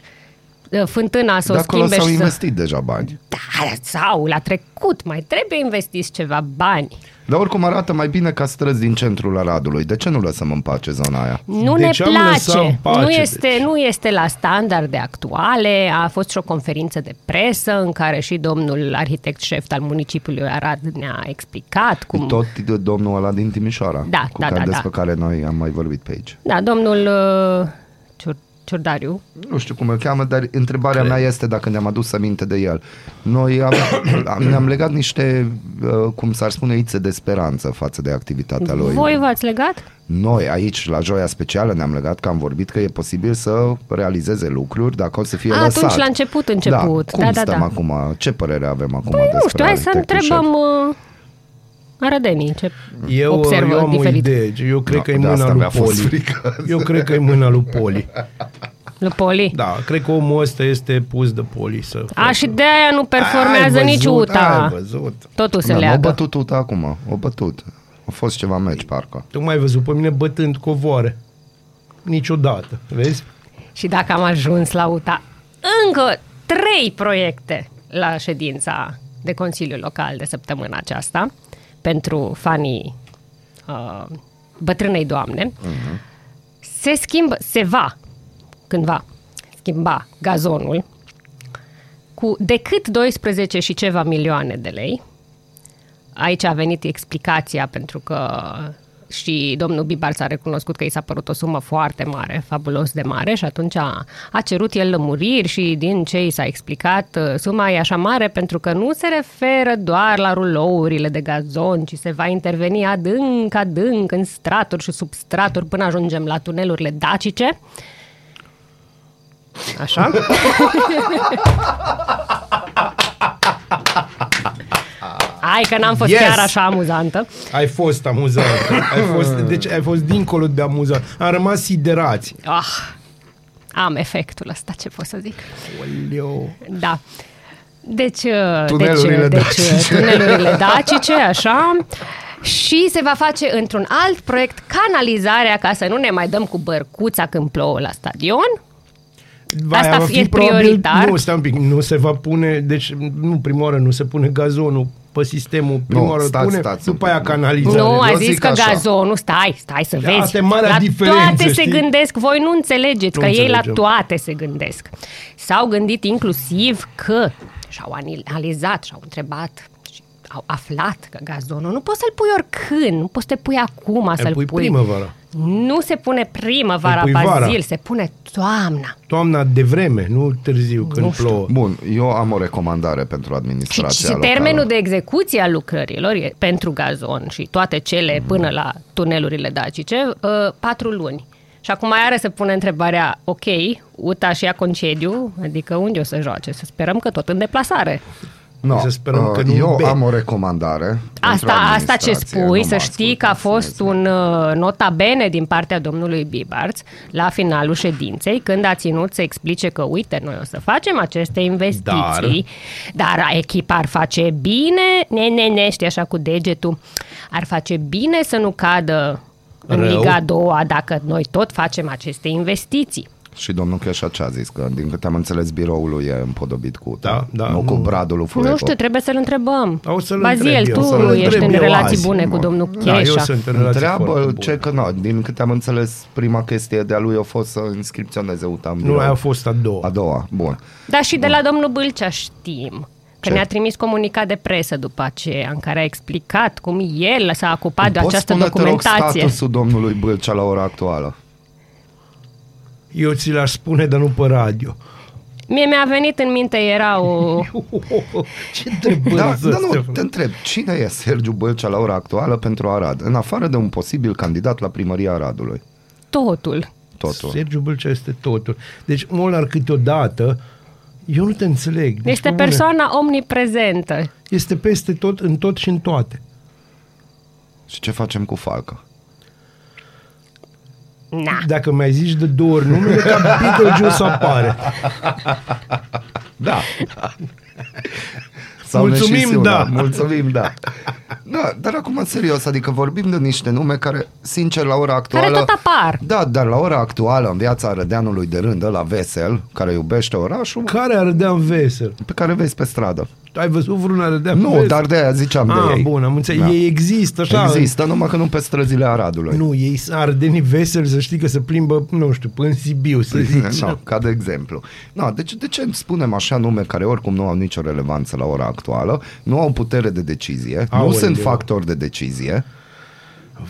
fântâna să De o acolo schimbe s-au și să... investit deja bani. Da, sau la trecut, mai trebuie investiți ceva bani. Dar oricum arată mai bine ca străzi din centrul Aradului. De ce nu lăsăm în pace zona aia? Nu Deci ne am lăsat place. în pace, nu, este, deci. nu este la standarde actuale. A fost și o conferință de presă în care și domnul arhitect șef al municipiului Arad ne-a explicat cum... Tot domnul ăla din Timișoara, Da, cu da, care, da, despre da. care noi am mai vorbit pe aici. Da, domnul uh, Ciur- Ciurdariu. Nu știu cum îl cheamă, dar întrebarea mea este dacă ne-am adus aminte de el. Noi am, am, ne-am legat niște, uh, cum s-ar spune, ițe de speranță față de activitatea lui. Voi v-ați legat? Noi aici, la Joia Specială, ne-am legat că am vorbit că e posibil să realizeze lucruri dacă o să fie A, lăsat. atunci, la început, început. Da. Cum Da, da, stăm da. acum? Ce părere avem acum Păi despre nu știu, hai să arhitectul întrebăm șef? Uh, arădenii ce Eu, observă eu am diferit. o idee. Eu cred Da, că e de mâna asta lui mi-a fost Poli. frică. Eu cred că e mâna lui Poli. Lui Poli. Da, cred că omul ăsta este pus de Poli să A, și de aia nu performează Ai nici văzut, UTA. Ai văzut. Totul se Da, m-a leagă. bătut uta acum, o bătut. A fost ceva meci, parcă. Tu mai ai văzut pe mine bătând covoare. Niciodată, vezi? Și dacă am ajuns la UTA, încă trei proiecte la ședința de Consiliu Local de săptămâna aceasta pentru fanii uh, bătrânei doamne. Uh-huh. Se schimbă, se va cândva schimba gazonul cu decât 12 și ceva milioane de lei. Aici a venit explicația pentru că și domnul Bibar s-a recunoscut că i s-a părut o sumă foarte mare, fabulos de mare și atunci a, a cerut el lămuriri și din ce i s-a explicat, uh, suma e așa mare pentru că nu se referă doar la rulourile de gazon, ci se va interveni adânc, adânc în straturi și substraturi până ajungem la tunelurile dacice. Așa? Hai că n-am fost Yes! yes. chiar așa amuzantă. Ai fost amuzant. ai fost, deci ai fost dincolo de amuzant. Am rămas siderați. Ah, am efectul ăsta, ce pot să zic. Oleo. Da. Deci, uh, Tunelurile deci, dacice. deci tunelurile dacice, așa. Și se va face într-un alt proiect canalizarea ca să nu ne mai dăm cu bărcuța când plouă la stadion. Va, Asta va e prioritar. Nu, stai un pic, nu se va pune, deci nu, prima oară nu se pune gazonul pe sistemul, prima Nu, oară îl stați, pune, stați un după pic. aia canalizare. Nu, a eu zis zic că așa. gazonul, stai, stai să Da, vezi. asta e marea la diferență, toate se știi? gândesc, voi nu înțelegeți, Nu că ei la înțelegem. toate se gândesc. S-au gândit inclusiv că și-au analizat și-au întrebat și au aflat că gazonul nu poți să-l pui oricând, nu poți să te pui acum Îl să-l pui pui. primăvara. Nu se pune primăvara, Îl pui vara. bazil, se pune toamna. Toamna de vreme, nu târziu, când Nu știu. plouă. Bun, eu am o recomandare pentru Și, administrația și locală. termenul de execuție a lucrărilor e, pentru gazon și toate cele până la tunelurile dacice, uh, patru luni. Și acum mai are să pune întrebarea, ok, UTA și ia concediu, adică unde o să joace? Să sperăm că tot în deplasare. No, Să sperăm că uh, nu eu bei. am o recomandare. pentru Asta, asta ce administrație, spui, nu să mă știi că a ascultați, fost un uh, nota bene din partea domnului Bibarț la finalul ședinței, când a ținut să explice că, uite, noi o să facem aceste investiții, dar, dar echipa ar face bine, ne, ne, ne, știi așa cu degetul, ar face bine să nu cadă în Rău. Liga a doua dacă noi tot facem aceste investiții. Și domnul Cheșa ce a zis? Că din câte am înțeles biroul lui e împodobit cu Da, da, nu, cu nu. bradul lui Fureco. Nu știu, trebuie să-l întrebăm. O să-l Bazil, întreb eu, tu o să-l ești întreb în eu relații azi, bune cu mă. domnul Da, eu Cheșa. sunt în relație foarte Întreabă bună. ce că nu, din câte am înțeles, prima chestie de-a lui a fost să inscripționeze UTAM. Nu, aia a fost a doua. A doua, bun. Dar și de la domnul Bâlcea știm că Ce? ne-a trimis comunicat de presă după aceea, în care a explicat cum el s-a ocupat de Poți această spune, te rog, documentație. statusul domnului Bâlcea la ora actuală? Eu ți l-aș spune, dar nu pe radio. Mie mi-a venit în minte, era o... Ce întrebări Da, sunt da, nu, astea? te întreb, cine e Sergiu Bâlcea la ora actuală pentru Arad, în afară de un posibil candidat la primăria Aradului? totul. Totul. Sergiu Bâlcea este totul. Deci, Molnar, câteodată, eu nu te înțeleg. Deci, Este pe bune, persoana omniprezentă. Este peste tot, în tot și în toate. Și ce facem cu Falca? Na. Dacă mai zici de două ori numele, ca Beetlejuice apare. Da. Mulțumim, neșisiunea. da. Mulțumim, da. Da, dar acum în serios, adică vorbim de niște nume care, sincer, la ora actuală... Care tot apar. Da, dar la ora actuală, în viața rădeanului de rând, la Vesel, care iubește orașul, Care ardeam vesel? pe care vezi pe stradă. Ai văzut vreun ardeam Nu, vesel? dar de aia ziceam Ah, de ei. bun, am înțeles. Da. Ei există, așa. Există, numai că nu pe străzile Aradului. Nu, ei sunt ardenii veseli, să știi că se plimbă, nu știu, până în Sibiu, să zici. No, ca de exemplu. No, deci de ce spunem așa nume care oricum nu au nicio relevanță la ora actuală, nu au putere de decizie, Aoleu. nu sunt factori de decizie,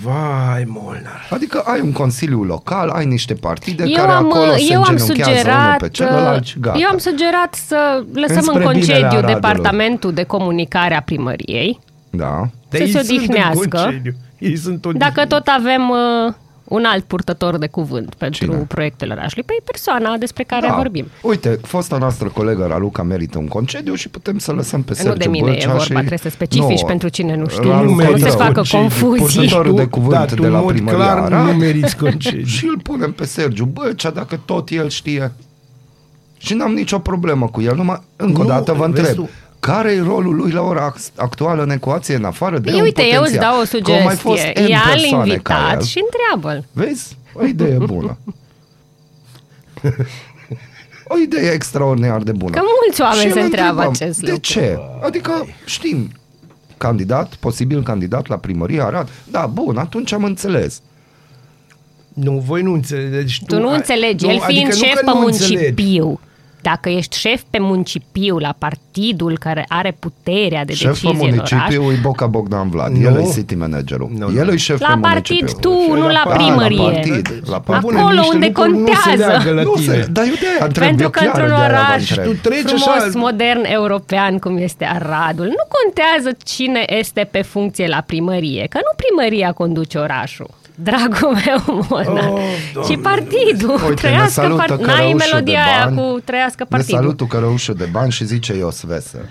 Vai, Molnar. adică ai un consiliu local, ai niște partide Eu care am, acolo se eu am îngenunchează unul sugerat, pe celălalt și gata. eu am sugerat să lăsăm Înspre în binele concediu Aradului. departamentul de comunicare a primăriei. Da. Dar Să ei se sunt în odihnească. concediu. Ei sunt Dacă odihniți. tot avem uh, un alt purtător de cuvânt pentru Cine? proiectele orașului, păi persoana despre care da. vorbim. Uite, fosta noastră colegă Raluca merită un concediu și putem să lăsăm pe Sergiu nu de mine Bâlcea e vorba, și... trebuie să specifici Nu, pentru cine nu știe, Raluca, să nu se da, facă concediu, confuzii. purtătorul de Tu- cuvânt da, tu de la în mod primăria clar Arad. nu meriți concediu. și îl punem pe Sergiu Băcea dacă tot el știe. Și n-am nicio problemă cu el, numai încă o Nu, dată vă vezi întreb. tu. Care e rolul lui la ora act- actuală în ecuație, în afară de Ei, un uite, eu îți potențial? dau o Că au mai fost sugestie. N Ia-l persoane ca invitat el. și întreabă-l. Vezi? O idee bună. o idee extraordinar de bună. Că mulți oameni Și se îl întreabă întrebăm, acest De lucru. ce? Adică știm, candidat, posibil candidat la primăria Arad. Da, bun, atunci am înțeles. Nu, voi nu înțelegeți. Tu nu ai- înțelegi, nu, el fiind adică nu șef că pe nu înțelegi. municipiu, dacă ești șef pe municipiu la partidul care are puterea de Șef pe decizie în oraș, municipiu e Boca Bogdan Vlad. Nu. El e city managerul. Nu, nu. El e șef la pe partid municipiu. tu, nu la Da, la primărie. partid, la Pe partid. bune, Acolo niște unde lucruri Nu se contează. leagă la Nu tine. se, dar eu de-aia întreb, Pentru eu că chiar într-un de-aia vă oraș întreb. tu treci frumos, așa... modern, european, cum este Aradul, nu contează cine este pe funcție la primărie, că nu primăria conduce orașul. Dragul meu, Mona. Oh, și partidul. Uite, ne trăiască salută part... N-ai cărăușul melodia de aia bani. cu trăiască Ne partidul. salutul cărăușul de bani și zice Ios Vesel.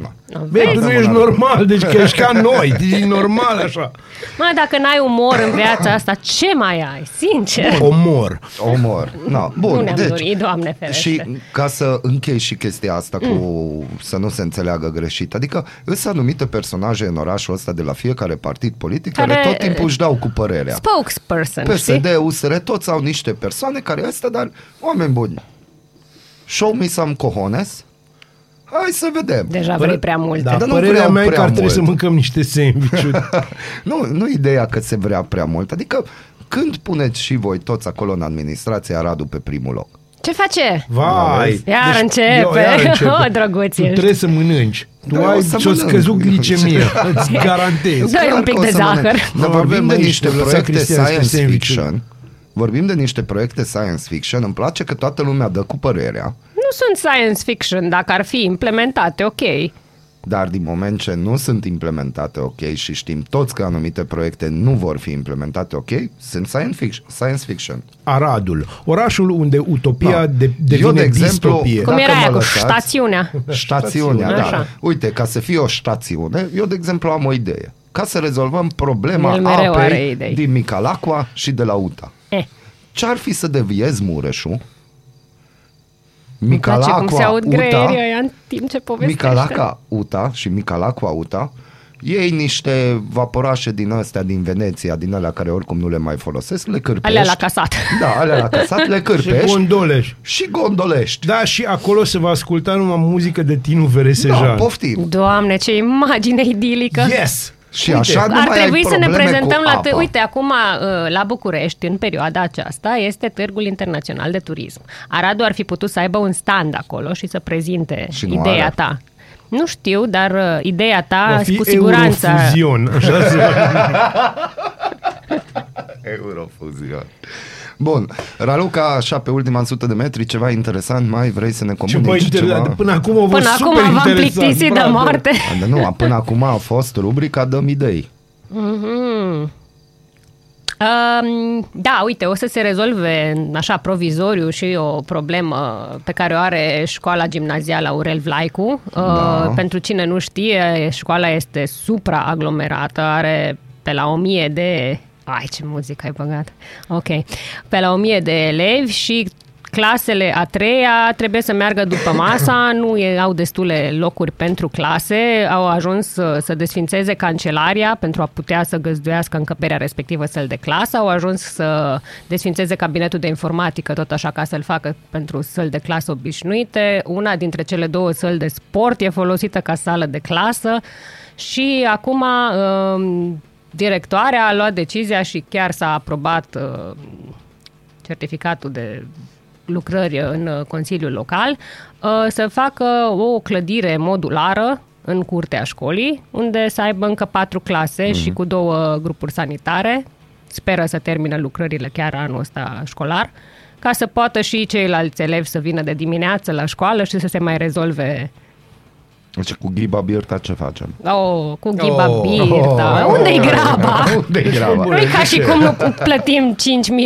Na. Băi, tu nu Avem ești un- normal, deci că ești ca noi, deci e normal așa. Mă, dacă n-ai umor în viața asta, ce mai ai? Sincer. Omor. Omor. Na, bun, nu ne-am deci, dorit, Doamne ferește. Și ca să închei și chestia asta cu să nu se înțeleagă greșit, adică sunt anumite personaje în orașul ăsta de la fiecare partid politic care, Care- tot timpul își dau cu părerea. Spokesperson, știi? PSD, USR, toți au niște persoane care astea, dar oameni buni. Show me some cojones. Hai să vedem. Deja vrei prea multe. Da, Dar nu părerea vreau mea e că prea ar trebui mult. să mâncăm niște sandwich-uri. nu, nu ideea că se vrea prea mult. Adică când puneți și voi toți acolo în administrație Aradu pe primul loc? Ce face? Vai! Iar începe. eu- iar începe. Oh, drăguț Tu ești. trebuie să mănânci. Tu Da, o ai să și-o mănânc. scăzut glicemia. Îți garantez. Dă-i Clar un pic că o de să mănânc. zahăr. Dar Nu, vorbim avem de aici, niște lăsa proiecte Cristian să science sandwich-uri. fiction. Vorbim de niște proiecte science fiction. Îmi place că toată lumea dă cu părerea. Nu sunt science fiction, dacă ar fi implementate, ok. Dar din moment ce nu sunt implementate ok și știm toți că anumite proiecte nu vor fi implementate ok, sunt science fiction. Science fiction. Aradul, orașul unde utopia Da. de, Eu, devine de exemplu, distopie. Cum Dacă era mă aia cu lăsați- stațiunea? Stațiunea, da. Așa. Uite, ca să fie o stațiune, eu, de exemplu, am o idee. Ca să rezolvăm problema El mereu are apei idei. din Micalacua și de la UTA. Eh, Ce-ar fi să deviez Mureșul? Îmi place cum se aud UTA, greierii ăia în timp ce povestește. Micalaca UTA și Micalacua UTA iei niște vaporașe din astea din Veneția, din alea care oricum nu le mai folosesc, le cârpești. Alea la casat. Da, alea la casat, le Și cârpești și, gondolești. și gondolești. Da, și acolo se va asculta numai muzică de Tinu Veresejan. Da, poftim. Doamne, ce imagine idilică! Yes! Și Uite, așa nu Ar mai trebui ai să ne probleme prezentăm cu la... apa. Te- Uite, acum uh, la București, în perioada aceasta, este Târgul Internațional de Turism. Aradu ar fi putut să aibă un stand acolo și să prezinte Și nu ideea are. ta. Nu știu, dar uh, ideea ta, Va fi cu siguranță... Eurofuzion. Așa se Eurofuzion. Bun, Raluca, așa pe ultima sută de metri, ceva interesant mai vrei să ne Ce comunici bă, ceva? interesant. Până acum a fost Până acum super v-am interesant, plictisit de bravo. moarte. A, dar nu, până acum a fost rubrica Dăm idei. Mhm. Um, da, uite, o să se rezolve așa provizoriu și o problemă pe care o are școala gimnazială Aurel Vlaicu. Da. Uh, pentru cine nu știe, școala este supraaglomerată, are pe la o mie de... Ai, ce muzică ai băgat. Ok. Pe la o mie de elevi și clasele a treia trebuie să meargă după masa, nu e, au destule locuri pentru clase, au ajuns să, să desfințeze cancelaria pentru a putea să găzduiască încăperea respectivă săl de clasă, au ajuns să desfințeze cabinetul de informatică, tot așa ca să-l facă pentru săl de clasă obișnuite. Una dintre cele două săli de sport e folosită ca sală de clasă și acum um, directoarea a luat decizia și chiar s-a aprobat uh, certificatul de lucrări în uh, Consiliul Local, uh, să facă o clădire modulară în curtea școlii, unde să aibă încă patru clase mm-hmm. și cu două grupuri sanitare. Speră să termină lucrările chiar anul ăsta școlar, ca să poată și ceilalți elevi să vină de dimineață la școală și să se mai rezolve Deci cu Ghiba Birta ce facem? oh, cu ghiba Oh. oh, birta. Oh. Unde-i graba? Unde-i graba? Nu e ca și cum nu plătim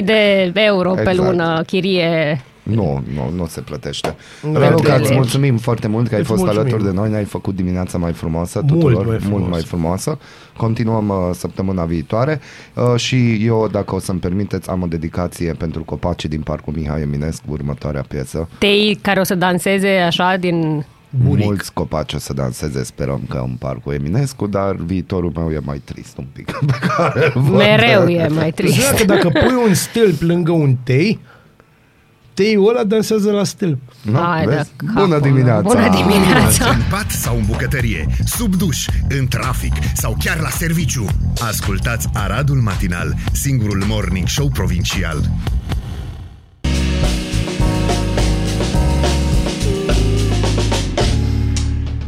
5.000 de euro pe Exact. lună chirie Nu, nu, nu se plătește. Nu Raluca, e îți de- mulțumim foarte mult că ai Îți fost mulțumim. alături de noi, ne-ai făcut dimineața mai frumoasă Mult tuturor, mai frumos. mult mai frumoasă. Continuăm uh, săptămâna viitoare uh, și eu, dacă o să-mi permiteți, am o dedicație pentru copacii din Parcul Mihai Eminescu, următoarea piesă. tei care o să danseze așa din... Bunic. Mulți copaci o să danseze, sperăm că în Parcul Eminescu, dar viitorul meu e mai trist un pic. Pe care îl văd. Mereu e mai Îți dai trist. că dacă pui un stâlp lângă un tei, teiul ăla dansează la stâlp. Nu? Hai de Vezi? capul Bună meu. dimineața! Bună dimineața! În pat sau în bucătărie, sub duș, în trafic sau chiar la serviciu. Ascultați Aradul Matinal, singurul morning show provincial.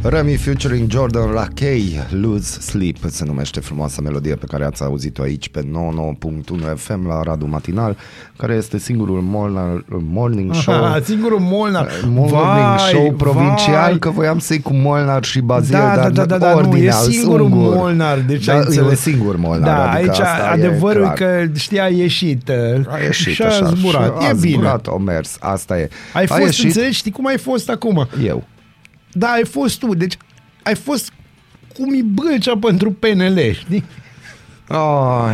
Remy featuring Jordan Rakey, Lose Sleep, se numește frumoasa melodie pe care ați auzit-o aici pe 99.1 FM la Radu Matinal, care este singurul morning, morning show Aha, singurul Molnar. morning Vai, show provincial, vai. că voiam să-i cu Molnar și Bazil, Da, dar da, da, da, nu, ordinea, e singurul singur. Molnar, deci da, ai e înțeles. singur Molnar, Da, adică aici asta adevărul e e clar. că știi, a ieșit. uh, a ieșit și a așa, zburat. și e a bine. zburat, o mers, asta e. Ai a fost, ieșit înțelegi, știi cum ai fost acum? eu. Da, ai fost tu, deci ai fost cum e bâlcea pentru PNL, știi? Oh,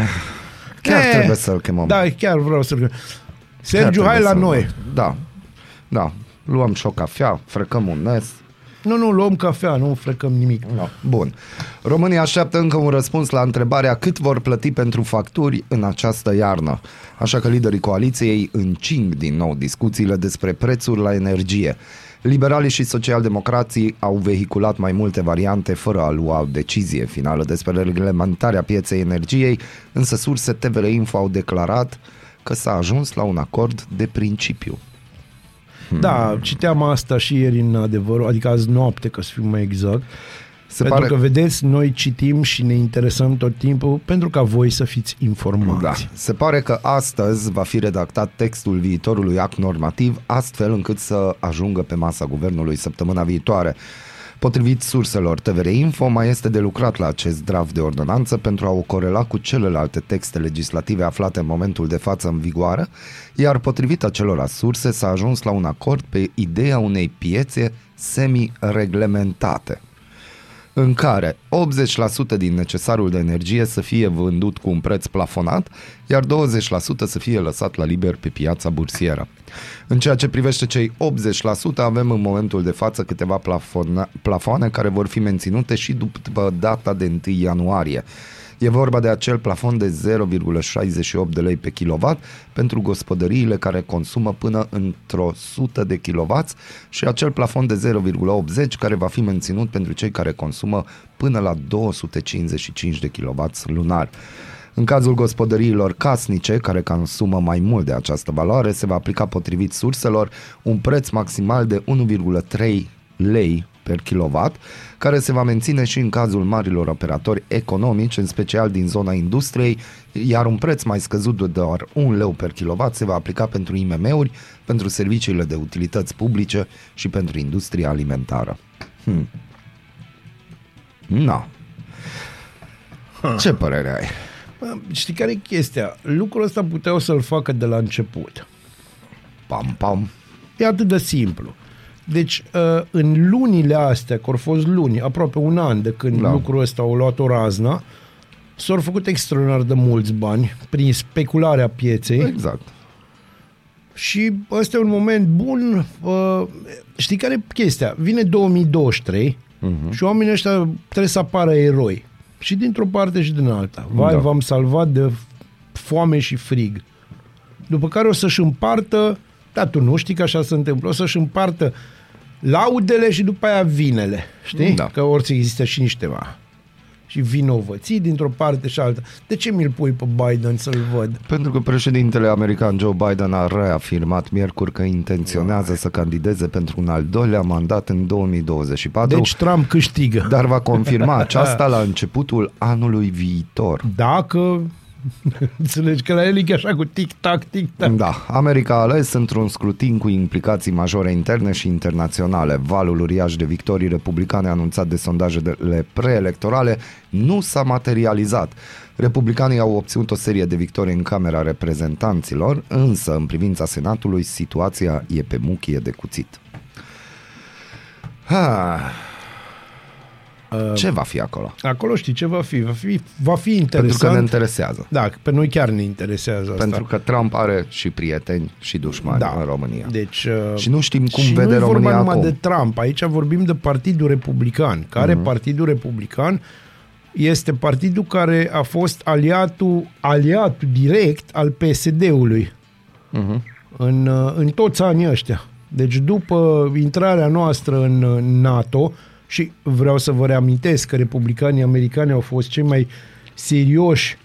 chiar E, trebuie să-l chemăm. Da, chiar vreau să-l chemăm. Chiar Sergiu, hai trebuie la să-l noi. văd. Da, da. Luăm și o cafea, frecăm un nes. Nu, nu, luăm cafea, nu frecăm nimic. No. Bun. România așteaptă încă un răspuns la întrebarea cât vor plăti pentru facturi în această iarnă. Așa că liderii coaliției încing din nou discuțiile despre prețuri la energie. Liberalii și socialdemocrații au vehiculat mai multe variante fără a lua o decizie finală despre reglementarea pieței energiei, însă surse TVR Info au declarat că s-a ajuns la un acord de principiu. Da, citeam asta și ieri în adevăr, adică azi noapte, că să fiu mai exact. Se pentru pare că, vedeți, noi citim și ne interesăm tot timpul pentru ca voi să fiți informați. Da. Se pare că astăzi va fi redactat textul viitorului act normativ, astfel încât să ajungă pe masa guvernului săptămâna viitoare. Potrivit surselor TVR Info, mai este de lucrat la acest draft de ordonanță pentru a o corela cu celelalte texte legislative aflate în momentul de față în vigoare, iar potrivit acelora surse s-a ajuns la un acord pe ideea unei piețe semi-reglementate în care 80% din necesarul de energie să fie vândut cu un preț plafonat, iar 20% să fie lăsat la liber pe piața bursieră. În ceea ce privește cei 80%, avem în momentul de față câteva plafone, plafoane care vor fi menținute și după data de 1 ianuarie. E vorba de acel plafon de 0,68 de lei pe kilowatt pentru gospodăriile care consumă până într-o 100 de kW și acel plafon de 0,80 care va fi menținut pentru cei care consumă până la 255 de kW lunar. În cazul gospodăriilor casnice, care consumă mai mult de această valoare, se va aplica potrivit surselor un preț maximal de 1,3 lei per kilowatt, care se va menține și în cazul marilor operatori economici, în special din zona industriei, iar un preț mai scăzut de doar 1 leu per kilowatt se va aplica pentru IMM-uri, pentru serviciile de utilități publice și pentru industria alimentară. Hmm. No. Ce părere ai? Bă, Știi care e chestia? Lucrul ăsta puteau să-l facă de la început. Pam, pam. E atât de simplu. Deci, uh, în lunile astea, că au fost luni, aproape un an de când Da. da. lucrul ăsta au luat o razna, s-au făcut extraordinar de mulți bani prin specularea pieței Exact. și ăsta e un moment bun. Uh, știi care e chestia? Vine 2023 uh-huh. și oamenii ăștia trebuie să apară eroi. Și dintr-o parte și din alta. Vai, Da. da. v-am salvat de foame și frig. După care o să-și împartă, da, tu nu știi că așa se întâmplă, o să-și împartă laudele și după aia vinele. Știi? Da. Că orice există și niște va. Și vinovății dintr-o parte și alta. De ce mi-l pui pe Biden să-l văd? Pentru că președintele american Joe Biden a reafirmat miercuri că intenționează să candideze pentru un al doilea mandat în 2024, Deci Trump câștigă. dar va confirma aceasta la începutul anului viitor. Dacă înțelegi că la el e chiar așa cu tic-tac, tic-tac. Da, America a ales într-un scrutin cu implicații majore interne și internaționale. Valul uriaș de victorii republicane anunțat de sondajele preelectorale nu s-a materializat. Republicanii au obținut o serie de victorii în Camera Reprezentanților, însă în privința Senatului situația e pe muchie de cuțit. Ha. Ce va fi acolo? Acolo știi ce va fi? Va fi, va fi Pentru că interesant. ne interesează. Da, pe noi chiar ne interesează asta. Pentru că Trump are și prieteni și dușmani da. în România. Deci, uh, Și nu știm cum și vede nu e România vorba numai acum. de Trump. Aici vorbim de Partidul Republican. Care Mhm. Partidul Republican este partidul care a fost aliatul, aliatul direct al PSD-ului Mhm. în, uh, în toți anii ăștia. Deci după intrarea noastră în uh, NATO și vreau să vă reamintesc că republicanii americani au fost cei mai serioși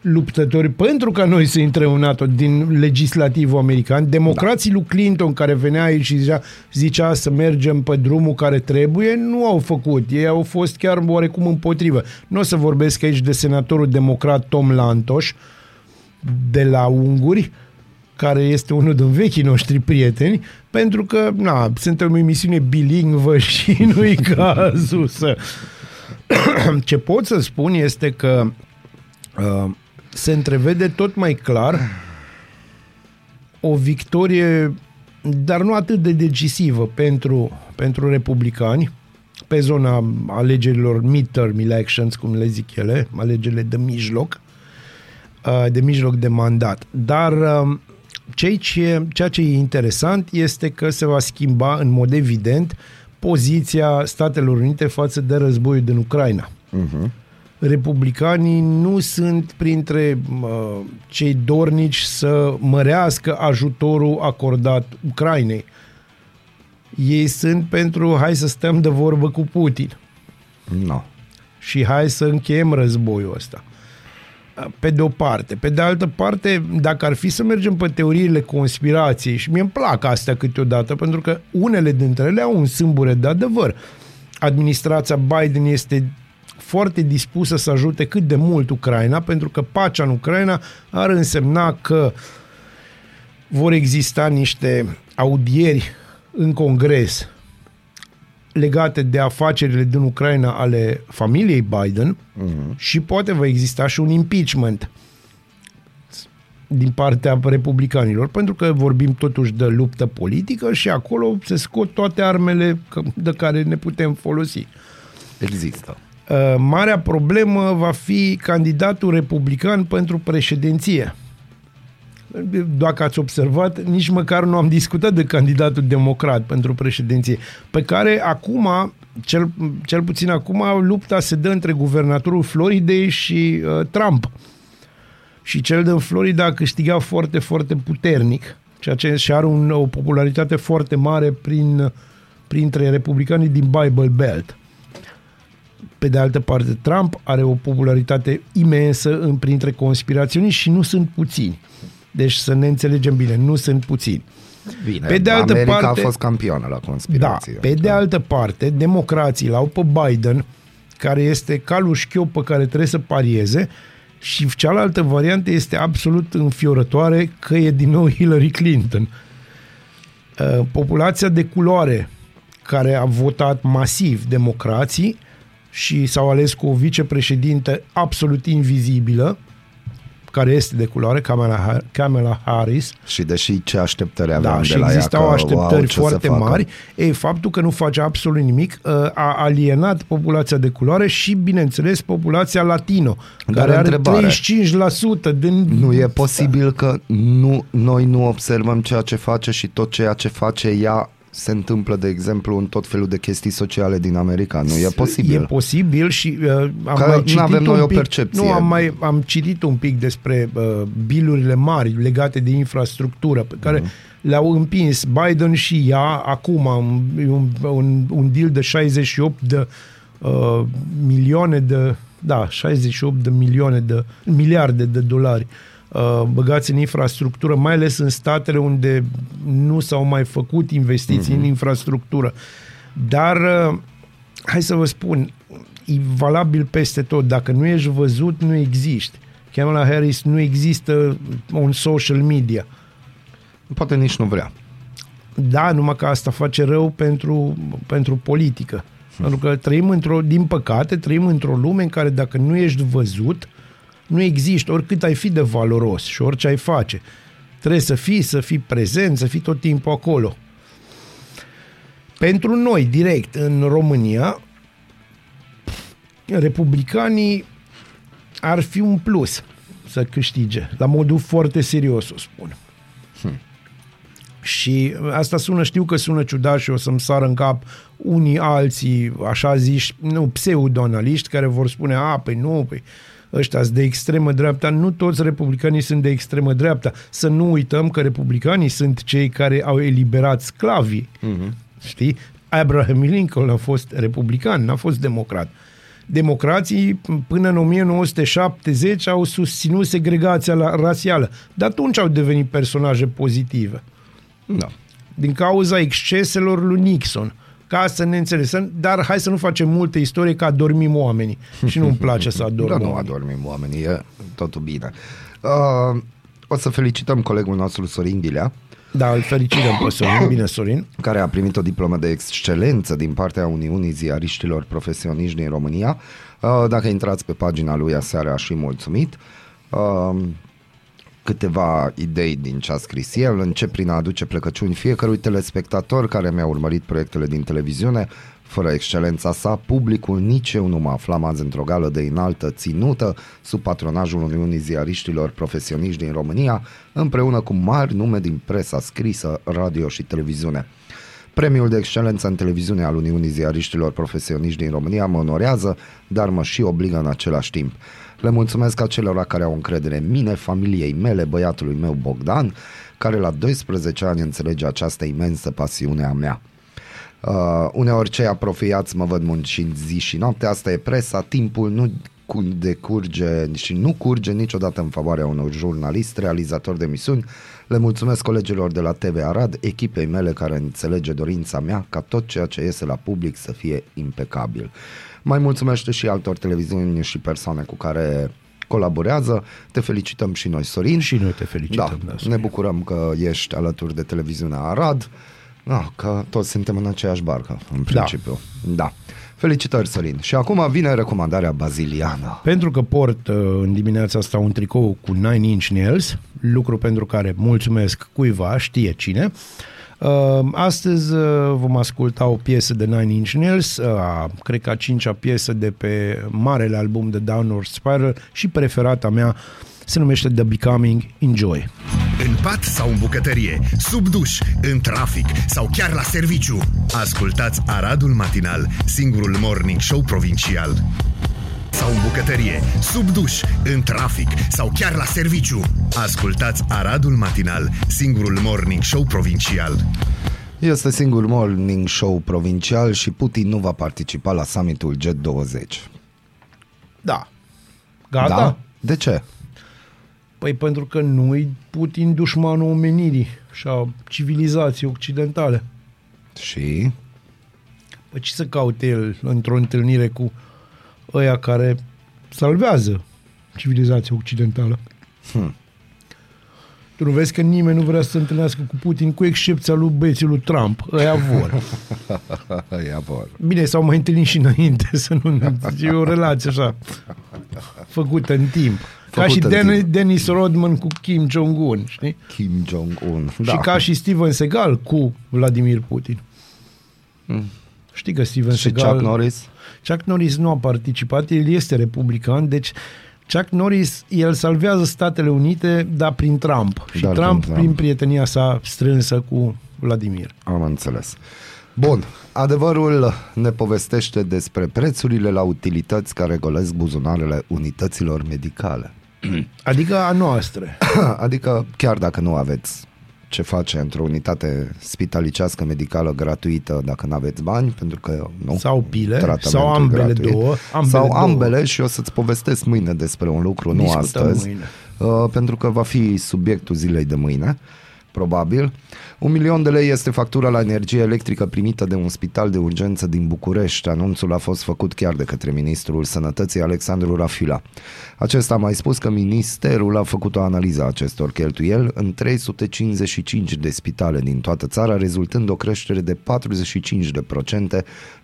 luptători pentru ca noi să intrăm în NATO din legislativul american. Democrații lui Clinton care venea aici și zicea, zicea să mergem pe drumul care trebuie, nu au făcut. Ei au fost chiar oarecum împotrivă. Nu o să vorbesc aici de senatorul democrat Tom Lantos de la unguri, care este unul din vechii noștri prieteni, pentru că na, suntem o emisiune bilingvă și nu-i cazul să... Ce pot să spun este că uh, se întrevede tot mai clar o victorie, dar nu atât de decisivă pentru, pentru republicani, pe zona alegerilor midterm elections, cum le zic ele, alegerile de mijloc, uh, de mijloc de mandat. Dar uh, ceea ce, ceea ce e interesant este că se va schimba în mod evident poziția Statelor Unite față de războiul din Ucraina. Uh-huh. Republicanii nu sunt printre uh, cei dornici să mărească ajutorul acordat Ucrainei. Ei sunt pentru hai să stăm de vorbă cu Putin No. și hai să încheiem războiul ăsta. Pe de o parte. Pe de altă parte, dacă ar fi să mergem pe teoriile conspirației, și mie îmi plac astea câteodată, pentru că unele dintre ele au un sâmbure de adevăr. Administrația Biden este foarte dispusă să ajute cât de mult Ucraina, pentru că pacea în Ucraina ar însemna că vor exista niște audieri în Congres legate de afacerile din Ucraina ale familiei Biden uh-huh. și poate va exista și un impeachment din partea republicanilor, pentru că vorbim totuși de luptă politică și acolo se scot toate armele de care ne putem folosi. Există. Uh, marea problemă va fi candidatul republican pentru președinție. Dacă ați observat, nici măcar nu am discutat de candidatul democrat pentru președinție, pe care acum, cel, cel puțin acum, lupta se dă între guvernatorul Floridei și uh, Trump. Și cel din Florida a câștigat foarte, foarte puternic, ceea ce și are un, o popularitate foarte mare prin, printre republicanii din Bible Belt. Pe de altă parte, Trump are o popularitate imensă în printre conspiraționiști și nu sunt puțini. Deci să ne înțelegem bine, nu sunt puțini. Bine, Pe de altă America parte- a fost campioană la Da, conspirație. pe de altă parte, democrații l-au pe Biden, care este calul șchiop pe care trebuie să parieze, și cealaltă variantă este absolut înfiorătoare că e din nou Hillary Clinton. Uh, Populația de culoare care a votat masiv democrații și s-au ales cu o vicepreședintă absolut invizibilă, care este de culoare, Kamala, Har- Kamala Harris, Și deși ce așteptări aveam da, de și la ea, existau că, așteptări wow, ce să foarte facă. mari. Ei, faptul că nu face absolut nimic uh, a alienat populația de culoare și, bineînțeles, populația latino, Dar care are întrebare. 35% din... Nu e posibil că nu, noi nu observăm ceea ce face și tot ceea ce face ea se întâmplă, de exemplu, în tot felul de chestii sociale din America. Nu e posibil. E posibil și uh, am Că mai citit n-avem un noi o pic, percepție. Nu, am mai am citit un pic despre uh, bilurile mari legate de infrastructură pe care uh-huh. le-au împins Biden și ea acum un, un, un, un deal de 68 de uh, milioane de da, 68 de milioane de miliarde de dolari uh, băgați în infrastructură, mai ales în statele unde nu s-au mai făcut investiții uh-huh. în infrastructură. Dar uh, hai să vă spun, e valabil peste tot. Dacă nu ești văzut, nu existi. Kamala Harris nu există un social media. Poate nici nu vrea. Da, numai că asta face rău pentru, pentru politică. Pentru că trăim într-o, din păcate, trăim într-o lume în care dacă nu ești văzut, nu există, oricât ai fi de valoros și orice ai face. Trebuie să fii, să fii prezent, să fii tot timpul acolo. Pentru noi, direct, în România, republicanii ar fi un plus să câștige, la modul foarte serios, o spun. Și asta sună, știu că sună ciudat și o să-mi sară în cap unii alții, așa zici, nu, pseudoanaliști care vor spune, a, păi nu, păi ăștia sunt de extremă dreapta. Nu toți republicanii sunt de extremă dreapta. Să nu uităm că republicanii sunt cei care au eliberat sclavii. Uh-huh. Știi? Abraham Lincoln a fost republican, n-a fost democrat. Democrații până în 1970 au susținut segregația la- rasială. De atunci au devenit personaje pozitive Da. din cauza exceselor lui Nixon. Ca să ne înțelegem, dar hai să nu facem multe istorie că adormim oamenii. Și nu-mi place să adorm Da, nu oamenii. adormim oamenii, e totul bine. Uh, o să felicităm colegul nostru Sorin Ghilea, Da, îl felicităm pe Sorin. Bine, Sorin. care a primit o diplomă de excelență din partea Uniunii Ziariștilor Profesioniști din România. Uh, Dacă intrați pe pagina lui aseară, aș fi mulțumit. Uh, Câteva idei din ce a scris el. Încep prin a aduce plecăciuni fiecărui telespectator care mi-a urmărit proiectele din televiziune, Fără excelența sa, publicul nici eu nu mă aflam azi într-o gală de înaltă ținută sub patronajul Uniunii Ziariștilor Profesioniști din România, împreună cu mari nume din presa scrisă, radio și televiziune. Premiul de excelență în televiziune al Uniunii Ziariștilor Profesioniști din România mă onorează, dar mă și obligă în același timp. Le mulțumesc acelora care au încredere în mine, familiei mele, băiatului meu Bogdan, care la 12 ani înțelege această imensă pasiune a mea. Uh, uneori cei apropiați mă văd muncind zi și noapte, asta e presa, timpul nu cu- decurge și nu curge niciodată în favoarea unor jurnalist, realizator de emisiuni. Le mulțumesc colegilor de la TV Arad, echipei mele care înțelege dorința mea ca tot ceea ce iese la public să fie impecabil. Mai mulțumește și altor televiziuni și persoane cu care colaborează. Te felicităm și noi, Sorin. Și noi te felicităm. Da, Sorin. ne bucurăm că ești alături de televiziunea Arad. Da, că toți suntem în aceeași barcă, în principiu. Da. da. Felicitări, Sorin. Și acum vine recomandarea baziliană. Pentru că port uh, în dimineața asta un tricou cu 9 inch nails, lucru pentru care mulțumesc cuiva, știe cine. Uh, astăzi uh, vom asculta o piesă de 9 inch nails, uh, cred că a cincea piesă de pe marele album de Downward Spiral și preferata mea se numește The Becoming Enjoy. În pat sau în bucătărie, sub duș, în trafic sau chiar la serviciu. Ascultați Aradul Matinal, singurul morning show provincial. Sau în bucătărie, sub duș, în trafic sau chiar la serviciu. Ascultați Aradul Matinal, singurul morning show provincial. Este singurul morning show provincial și Putin nu va participa la summitul G20. Da. Gata? Da? De ce? Păi pentru că nu-i Putin dușmanul omenirii și a civilizației occidentale. Și? Păi ce să caute el într-o întâlnire cu ăia care salvează civilizația occidentală? Hmm. Tu nu vezi că nimeni nu vrea să se întâlnească cu Putin, cu excepția lui băieții lui Trump. Ăia vor. Ia vor. Bine, s-au mai întâlnit și înainte, să nu... E o relație așa, făcută în timp. Ca Făcută și în Den- timp. Denis Rodman cu Kim Jong-un, știi? Kim Jong-un. Da. Și ca și Steven Seagal cu Vladimir Putin. Știi că Steven Mm. și Seagal... Chuck Norris? Chuck Norris nu a participat, el este republican, deci Chuck Norris, el salvează Statele Unite, dar prin Trump. Și Dar prin Trump, Trump. prin prietenia sa strânsă cu Vladimir. Am înțeles. Bun, adevărul ne povestește despre prețurile la utilități care golesc buzunarele unităților medicale. Adică a noastră. adică chiar dacă nu aveți ce face într-o unitate spitalicească medicală gratuită dacă nu aveți bani, pentru că nu. Sau pile, tratamentul sau ambele gratuit. două, ambele sau două. ambele și o să-ți povestesc mâine despre un lucru, nu Discutăm astăzi, mâine. Uh, pentru că va fi subiectul zilei de mâine, probabil. Un milion de lei este factura la energie electrică primită de un spital de urgență din București. Anunțul a fost făcut chiar de către ministrul sănătății Alexandru Rafila. Acesta a mai spus că ministerul a făcut o analiză a acestor cheltuieli în 355 de spitale din toată țara, rezultând o creștere de 45%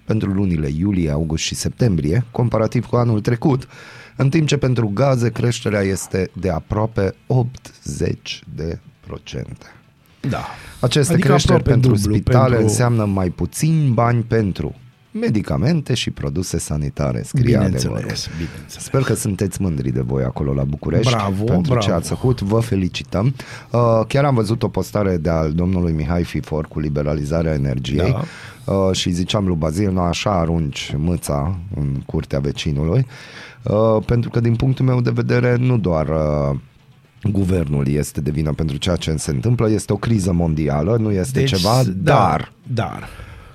pentru lunile iulie, august și septembrie, comparativ cu anul trecut, în timp ce pentru gaze creșterea este de aproape 80 de procente. Da. Aceste Adică creșteri aproape pentru dublu, spitale pentru- înseamnă mai puțin bani pentru medicamente și produse sanitare, scrie adevărul. Bineînțeles, bineînțeles. Sper că sunteți mândri de voi acolo la București Bravo, pentru ce bravo. ați făcut, vă felicităm. Uh, chiar am văzut o postare de al domnului Mihai Fifor cu liberalizarea energiei Da. uh, și ziceam lui Bazil, nu așa arunci mâța în curtea vecinului, uh, pentru că din punctul meu de vedere nu doar uh, guvernul este de vină pentru ceea ce se întâmplă, este o criză mondială, nu este Deci, ceva, da, dar Dar.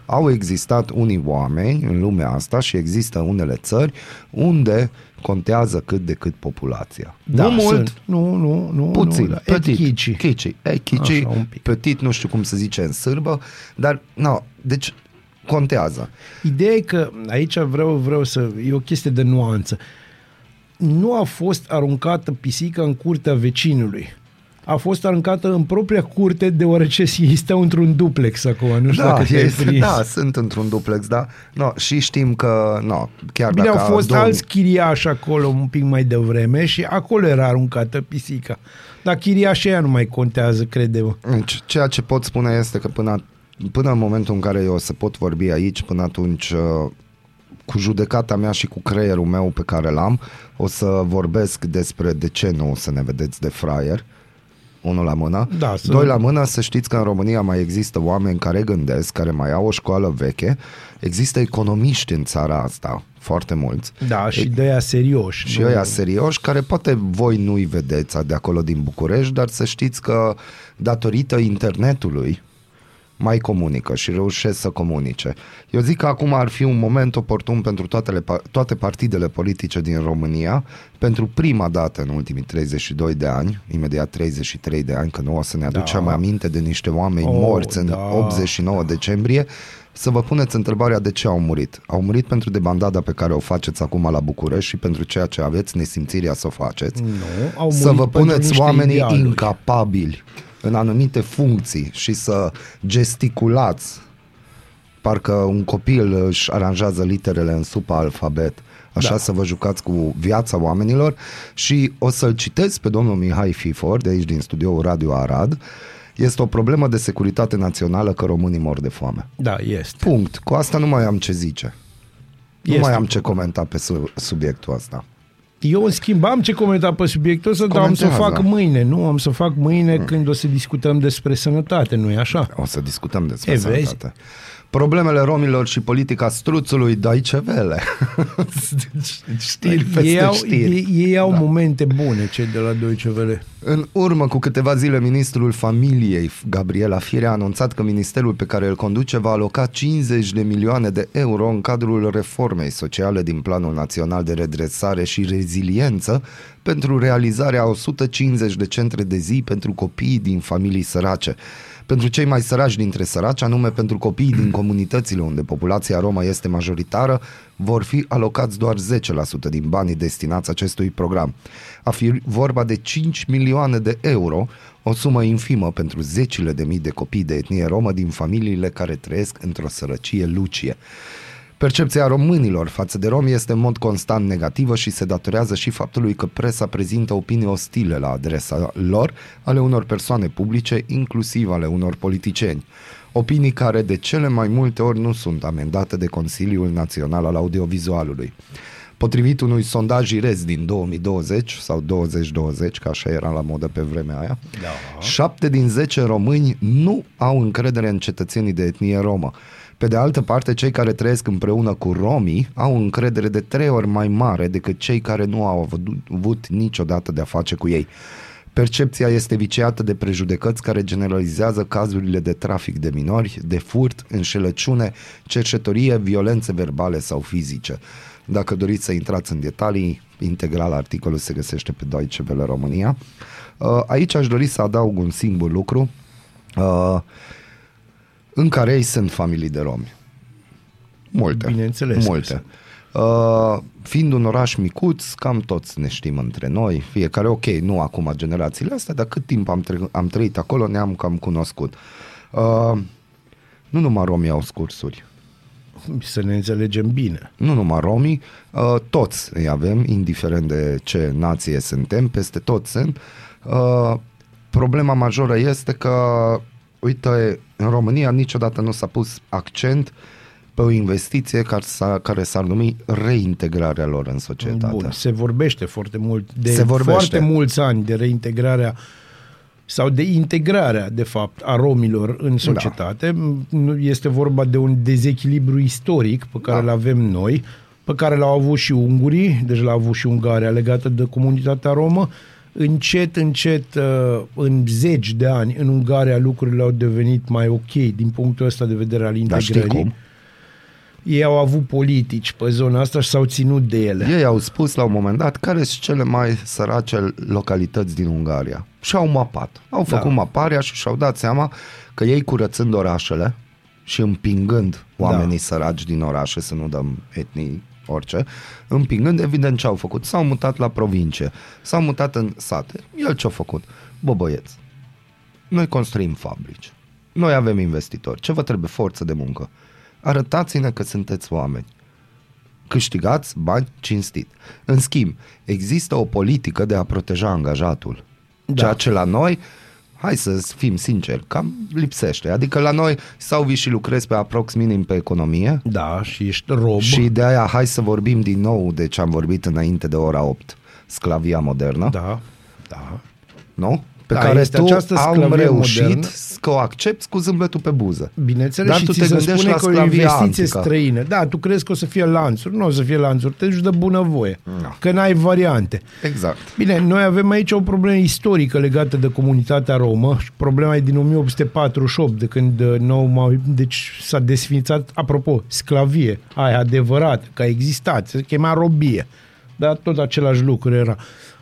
au existat unii oameni în lumea asta și există unele țări unde contează cât de cât populația. Da, nu mult, sunt. Nu, nu, nu. puțin, nu, da. petit, Etchici. chici, e, chici, Așa, un pic. petit, nu știu cum se zice în sârbă, dar, no, deci contează. Ideea e că aici vreau, vreau să... E o chestie de nuanță. Nu a fost aruncată pisica în curtea vecinului. A fost aruncată în propria curte deoarece ei stau într-un duplex acum. Nu știu Da, dacă te-ai este, prins. da, sunt într-un duplex, da. No, și știm că, no, chiar Bine, dacă au fost domn- alți chiriași acolo un pic mai devreme și acolo era aruncată pisica. Dar chiriașii aia nu mai contează, crede-mă. Deci, ceea ce pot spune este că până până în momentul în care eu o să pot vorbi aici, până atunci uh, cu judecata mea și cu creierul meu pe care l-am, o să vorbesc despre de ce nu o să ne vedeți de fraier. Unul la mână. Da, să- Doi la mână, să știți că în România mai există oameni care gândesc, care mai au o școală veche. Există economiști în țara asta, foarte mulți. Da, și de aia serioși. Și nu- ăia serioși, care poate voi nu-i vedeți de acolo din București, dar să știți că datorită internetului mai comunică și reușesc să comunice. Eu zic că acum ar fi un moment oportun pentru toate, toate partidele politice din România, pentru prima dată în ultimii 32 de ani, imediat 33 de ani, că nu o să ne aducem Da. aminte de niște oameni Oh, morți în da. 89 decembrie, să vă puneți întrebarea de ce au murit. Au murit pentru debandada pe care o faceți acum la București și pentru ceea ce aveți nesimțirea să o faceți. Nu, au să murit vă pentru puneți niște oamenii idealuri. incapabili în anumite funcții și să gesticulați parcă un copil își aranjează literele în supa alfabet. Așa Da. să vă jucați cu viața oamenilor și o să-l citesc pe domnul Mihai Fifor de aici din studioul Radio Arad. Este o problemă de securitate națională că românii mor de foame. Da, este. Punct. Cu asta nu mai am ce zice. Nu Este. mai am ce comenta pe su- subiectul ăsta. Eu, în schimb, am ce comenta pe subiectul ăsta, dar am să o Comentează. fac mâine, nu? Am să fac mâine când o să discutăm despre sănătate, nu-i așa? O să discutăm despre E, sănătate. vezi? Problemele romilor și politica struțului Deutsche Welle. știri peste ei au, știri. Ei, ei au da. momente bune, cei de la Deutsche Welle. În urmă cu câteva zile, ministrul familiei, Gabriela Firea, a anunțat că ministerul pe care îl conduce va aloca 50 de milioane de euro în cadrul reformei sociale din Planul Național de Redresare și Reziliență pentru realizarea a 150 de centre de zi pentru copiii din familii sărace. Pentru cei mai săraci dintre săraci, anume pentru copiii din comunitățile unde populația romă este majoritară, vor fi alocați doar 10% din banii destinați acestui program. A fi vorba de 5 milioane de euro, o sumă infimă pentru zecile de mii de copii de etnie romă din familiile care trăiesc într-o sărăcie lucie. Percepția românilor față de romi este în mod constant negativă și se datorează și faptului că presa prezintă opinii ostile la adresa lor ale unor persoane publice, inclusiv ale unor politicieni. Opinii care de cele mai multe ori nu sunt amendate de Consiliul Național al Audiovizualului. Potrivit unui sondaj IRES din 2020 sau 2020, că așa era la modă pe vremea aia, Da. 7 din 10 români nu au încredere în cetățenii de etnie romă. Pe de altă parte, cei care trăiesc împreună cu romii au încredere de trei ori mai mare decât cei care nu au avut, avut niciodată de-a face cu ei. Percepția este viciată de prejudecăți care generalizează cazurile de trafic de minori, de furt, înșelăciune, cercetorie, violențe verbale sau fizice. Dacă doriți să intrați în detalii, integral articolul se găsește pe Deutsche Welle România. Uh, Aici aș dori să adaug un singur lucru. Uh, în care ei sunt familii de romi. Multe. Bineînțeles că Multe. Uh, fiind un oraș micuț, cam toți ne știm între noi, fiecare, ok, nu acum generațiile astea, dar cât timp am, tre- am trăit acolo, ne-am cam cunoscut. Uh, nu numai romii au scursuri, Să ne înțelegem bine. nu numai romii, uh, toți îi avem, indiferent de ce nație suntem, peste tot sunt. Uh, problema majoră este că, uite, în România niciodată nu s-a pus accent pe o investiție care, s-a, care s-ar numi reintegrarea lor în societate. Bun, se vorbește foarte mult de Se vorbește. foarte mulți ani de reintegrarea sau de integrarea, de fapt, a romilor în societate. Nu Este vorba de un dezechilibru istoric pe care Da. îl avem noi, pe care l-au avut și ungurii, deci l-a avut și Ungaria legată de comunitatea romă. Încet, încet, uh, în zeci de ani, în Ungaria lucrurile au devenit mai ok din punctul ăsta de vedere al Dar știi integrării. cum? Ei au avut politici pe zona asta și s-au ținut de ele. Ei au spus la un moment dat care sunt cele mai sărace localități din Ungaria. Și au mapat. Au Da. făcut maparea și și-au dat seama că ei curățând orașele și împingând oamenii Da. săraci din orașe, să nu dăm etnii orice, împingând, evident ce au făcut? S-au mutat la provincie, s-au mutat în sate. El ce-a făcut? Bă, băieți, noi construim fabrici, noi avem investitori, ce vă trebuie? Forță de muncă. Arătați-ne că sunteți oameni câștigați bani cinstit. În schimb, există o politică de a proteja angajatul. Da. Ceea ce la noi, hai să fim sinceri, cam lipsește. Adică la noi sau vii și lucrezi pe aprox minim pe economie Da, și ești rob. și de aia hai să vorbim din nou de ce am vorbit înainte de ora 8, sclavia modernă, Da, da. nu? Pe Da, care este tu această am sclavie reușit modernă. că o accepti cu zâmbetul pe buză. Bineînțeles, Dar și tu ți te se gândești spune la că e o sclavia investiție antică. străină. Da, tu crezi că o să fie lanțuri. Nu o să fie lanțuri, te duci de bunăvoie. Da. Că n-ai variante. Exact. Bine, noi avem aici o problemă istorică legată de comunitatea romă și problema e din 1848, de când uh, nou, m-au- deci s-a desfințat, apropo, sclavie, aia adevărat, că a existat, se chema robie, dar tot același lucru era.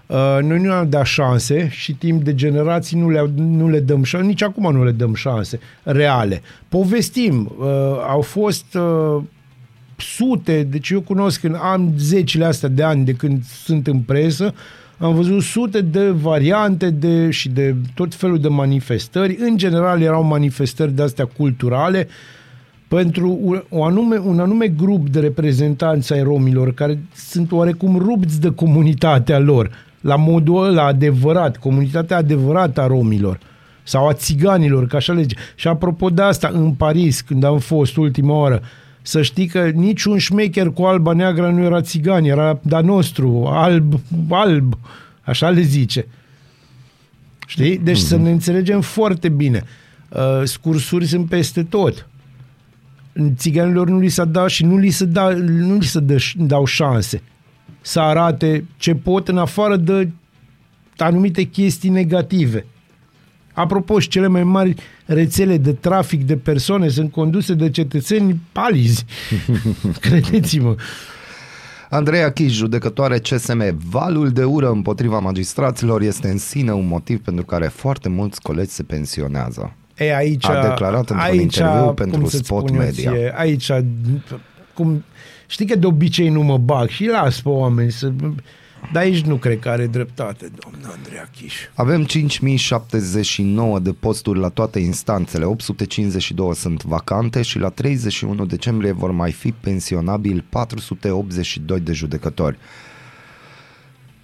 Uh, noi nu am dat șanse și timp de generații nu le, nu le dăm șanse, nici acum nu le dăm șanse reale. Povestim, uh, au fost uh, sute, deci eu cunosc în am zecile astea de ani de când sunt în presă, am văzut sute de variante de, și de tot felul de manifestări. În general erau manifestări de astea culturale pentru un- o anume, un anume grup de reprezentanți ai romilor care sunt oarecum rupți de comunitatea lor, la modul ăla adevărat, comunitatea adevărată a romilor sau a țiganilor, că așa le zice. Și apropo de asta, în Paris, când am fost ultima oară, să știi că niciun șmecher cu alba neagră nu era țigan, era da nostru, alb, alb, așa le zice. Știi? Deci mm-hmm. să ne înțelegem foarte bine. Uh, scursuri sunt peste tot. Țiganilor nu li s-a dat și nu li se, da, nu li se dă, dau șanse să arate ce pot în afară de anumite chestii negative. Apropo, și cele mai mari rețele de trafic de persoane sunt conduse de cetățeni palizi. Credeți-mă. Andreea Chiș, judecătoare CSM, valul de ură împotriva magistraților este în sine un motiv pentru care foarte mulți colegi se pensionează. E, aici, A declarat într-un aici, interviu cum pentru să-ți Spot spun eu Media. Ție, aici, cum, știi că de obicei nu mă bag și las pe oameni să... Dar aici nu cred că are dreptate, domnul Andreea Chiș. Avem 5079 de posturi la toate instanțele, 852 sunt vacante și la 31 decembrie vor mai fi pensionabili 482 de judecători.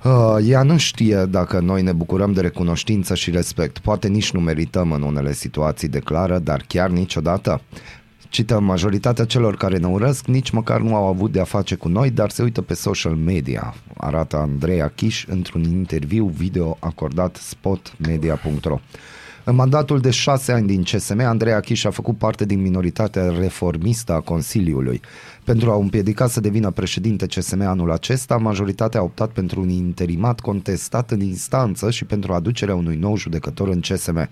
Uh, ea nu știe dacă noi ne bucurăm de recunoștință și respect. Poate nici nu merităm în unele situații, declară, dar chiar niciodată. Cităm, majoritatea celor care ne urăsc nici măcar nu au avut de a face cu noi, dar se uită pe social media, arată Andreea Chiș într-un interviu video acordat spotmedia.ro. În mandatul de șase ani din CSM, Andreea Chiș a făcut parte din minoritatea reformistă a Consiliului. Pentru a o împiedica să devină președinte CSM anul acesta, majoritatea a optat pentru un interimat contestat în instanță și pentru aducerea unui nou judecător în CSM.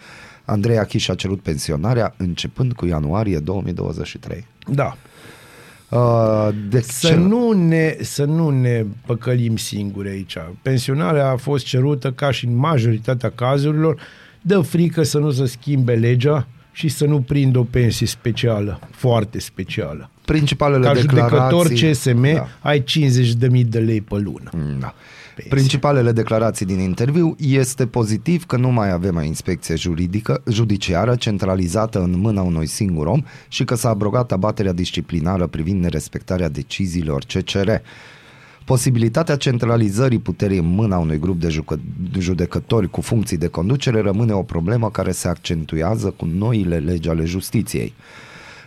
Andreea Chiș a cerut pensionarea începând cu ianuarie 2023. Da. Uh, de Să ce? nu, ne, să nu ne păcălim singuri aici. Pensionarea a fost cerută ca și în majoritatea cazurilor, dă frică să nu se schimbe legea și să nu prindă o pensie specială, foarte specială. Principalele Ca declarații... judecător CSM Da. ai 50.000 de lei pe lună. Da. Principalele declarații din interviu este pozitiv că nu mai avem o inspecție juridică, judiciară centralizată în mâna unui singur om și că s-a abrogat abaterea disciplinară privind nerespectarea deciziilor CCR. Posibilitatea centralizării puterii în mâna unui grup de jucă- judecători cu funcții de conducere rămâne o problemă care se accentuează cu noile legi ale justiției.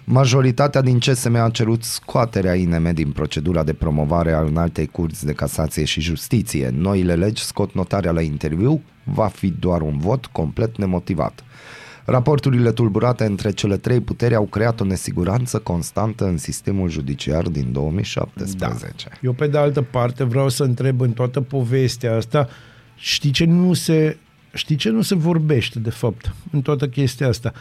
Majoritatea din CSM a cerut scoaterea INM din procedura de promovare al înaltei curți de casație și justiție. Noile legi scot notarea la interviu, va fi doar un vot complet nemotivat. Raporturile tulburate între cele trei puteri au creat o nesiguranță constantă în sistemul judiciar din 2017. Eu, pe de altă parte, vreau să întreb în toată povestea asta, știi ce nu se, știi ce nu se vorbește, de fapt, în toată chestia asta?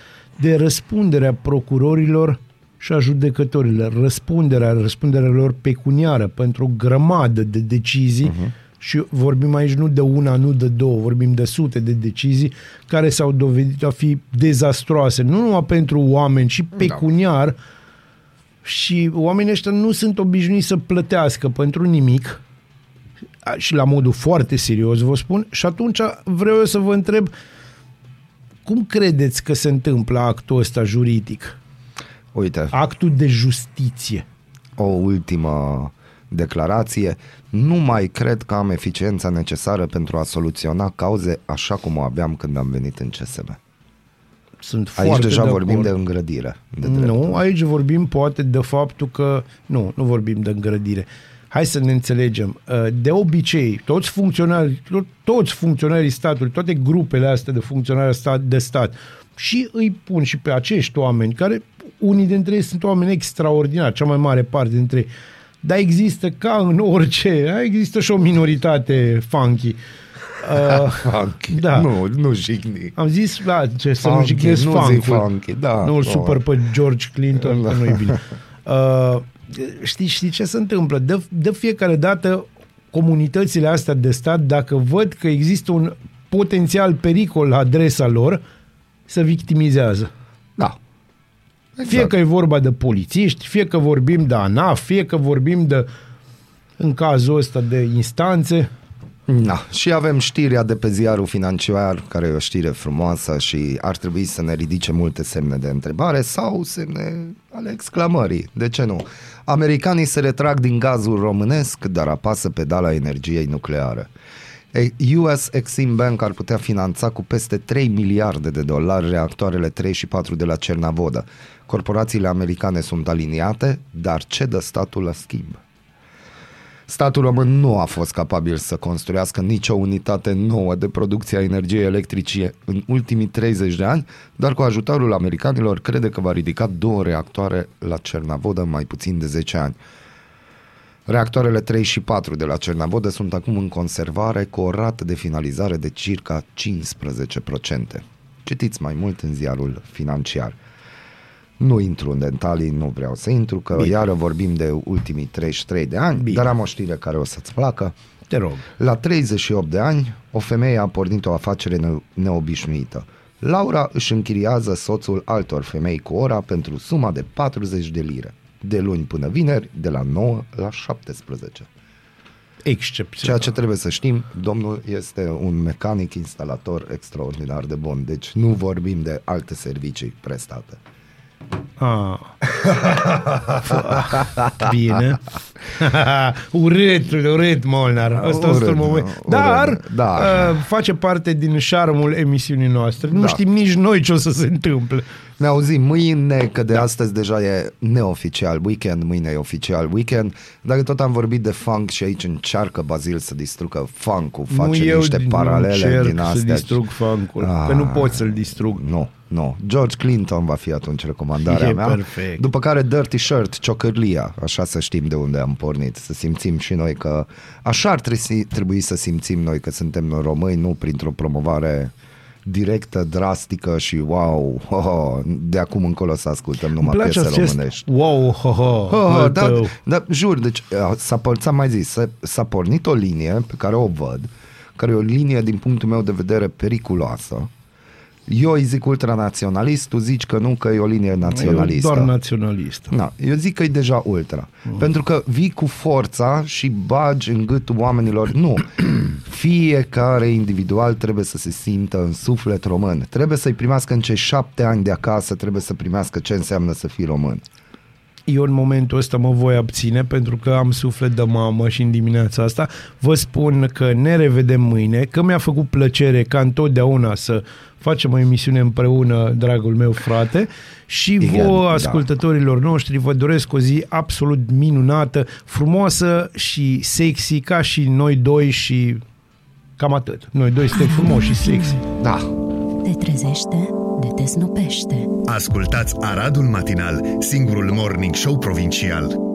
De răspunderea procurorilor și a judecătorilor, răspunderea, răspunderea lor pecuniară pentru o grămadă de decizii uh-huh. și vorbim aici nu de una, nu de două, vorbim de sute de decizii care s-au dovedit a fi dezastroase, nu numai pentru oameni, ci pecuniar, da și oamenii ăștia nu sunt obișnuiți să plătească pentru nimic a- și la modul foarte serios vă spun. Și atunci vreau eu să vă întreb cum credeți că se întâmplă actul ăsta juridic? Uite, Actul de justiție. o ultimă declarație. Nu mai cred că am eficiența necesară pentru a soluționa cauze așa cum o aveam când am venit în CSM. sunt Aici foarte deja de vorbim acord. de îngrădire. De Nu, aici vorbim poate de faptul că... Nu, nu vorbim de îngrădire. Hai să ne înțelegem. Uh, De obicei, toți funcționari, to- toți funcționarii statului, toate grupele astea de funcționari stat- de stat, și îi pun și pe acești oameni, care unii dintre ei sunt oameni extraordinari, cea mai mare parte dintre ei. Dar există, ca în orice, există și o minoritate funky. Uh, Funky. Da. Nu, nu jigni. am zis, da, ce să nu Funky, jignesc nu zic funk-ul. funky, da. Nu îl Oh. supăr pe George Clinton, Da. că nu e bine. Uh, știi, știi ce se întâmplă? De, de fiecare dată comunitățile astea de stat, dacă văd că există un potențial pericol la adresa lor, se victimizează. Da. Fie că e vorba de polițiști, fie că vorbim de ANAF, fie că vorbim de, în cazul ăsta, de instanțe. Da. Și avem știrea de pe ziarul financiar, care e o știre frumoasă și ar trebui să ne ridice multe semne de întrebare sau semne ale exclamării. De ce nu? Americanii se retrag din gazul românesc, dar apasă pedala energiei nucleare. Ei, US Exim Bank ar putea finanța cu peste 3 miliarde de dolari reactoarele 3 și 4 de la Cernavodă. Corporațiile americane sunt aliniate, dar ce dă statul la schimb? Statul român nu a fost capabil să construiască nicio unitate nouă de producție a energiei electrice în ultimii 30 de ani, dar cu ajutorul americanilor crede că va ridica două reactoare la Cernavodă în mai puțin de 10 ani. Reactoarele 3 și 4 de la Cernavodă sunt acum în conservare cu o rată de finalizare de circa 15%. Citiți mai mult în ziarul financiar. Nu intru în detalii, nu vreau să intru, că Bine. iară vorbim de ultimii 33 de ani, Bine. dar am o știre care o să-ți placă. Te rog. La 38 de ani, o femeie a pornit o afacere ne- neobișnuită. Laura își închiriază soțul altor femei cu ora pentru suma de 40 de lire. De luni până vineri, de la 9 la 17. Excepțional. Ceea ce trebuie să știm, domnul este un mecanic instalator extraordinar de bun, deci nu vorbim de alte servicii prestate. Ah. Bine. urât, urât, Molnar. Asta Urât, este un moment. urât, Dar da. uh, face parte din șarmul emisiunii noastre. Nu Da. știm nici noi ce o să se întâmple. Ne auzim mâine, că de da. astăzi deja e neoficial weekend, mâine e oficial weekend, dar tot am vorbit de funk și aici încearcă Bazil să distrugă funk-ul, face nu eu niște din- paralele încerc din astea. să distrug funk-ul, Ah. că nu pot să-l distrug. Nu, nu. George Clinton va fi atunci recomandarea E mea. perfect. După care Dirty Shirt, ciocârlia, așa să știm de unde am pornit, să simțim și noi că așa ar trebui, trebui să simțim noi că suntem noi români, nu printr-o promovare directă, drastică și wow, ho, ho, de acum încolo să ascultăm Îmi numai place piese acest românești. wow, ho, ho, Oh, al da, tău. da, jur, deci uh, s-a, por- ți-am mai zis, s-a, s-a pornit o linie pe care o văd, care e o linie din punctul meu de vedere periculoasă. Eu îi zic ultranaționalist, tu zici că nu, că e o linie Eu naționalistă. doar naționalist. Na, eu zic că e deja ultra. Mm. Pentru că vii cu forța și bagi în gâtul oamenilor. Nu. Fiecare individual trebuie să se simtă în suflet român. Trebuie să-i primească în cei șapte ani de acasă, trebuie să primească ce înseamnă să fii român. Eu în momentul ăsta mă voi abține pentru că am suflet de mamă și în dimineața asta vă spun că ne revedem mâine, că mi-a făcut plăcere ca întotdeauna să facem o emisiune împreună, dragul meu frate, și Igen, vouă, da. ascultătorilor noștri, vă doresc o zi absolut minunată, frumoasă și sexy, ca și noi doi și cam atât. Noi doi suntem frumoși și sexy. Da. Te trezește, de te snopește. Ascultați Aradul Matinal, singurul morning show provincial.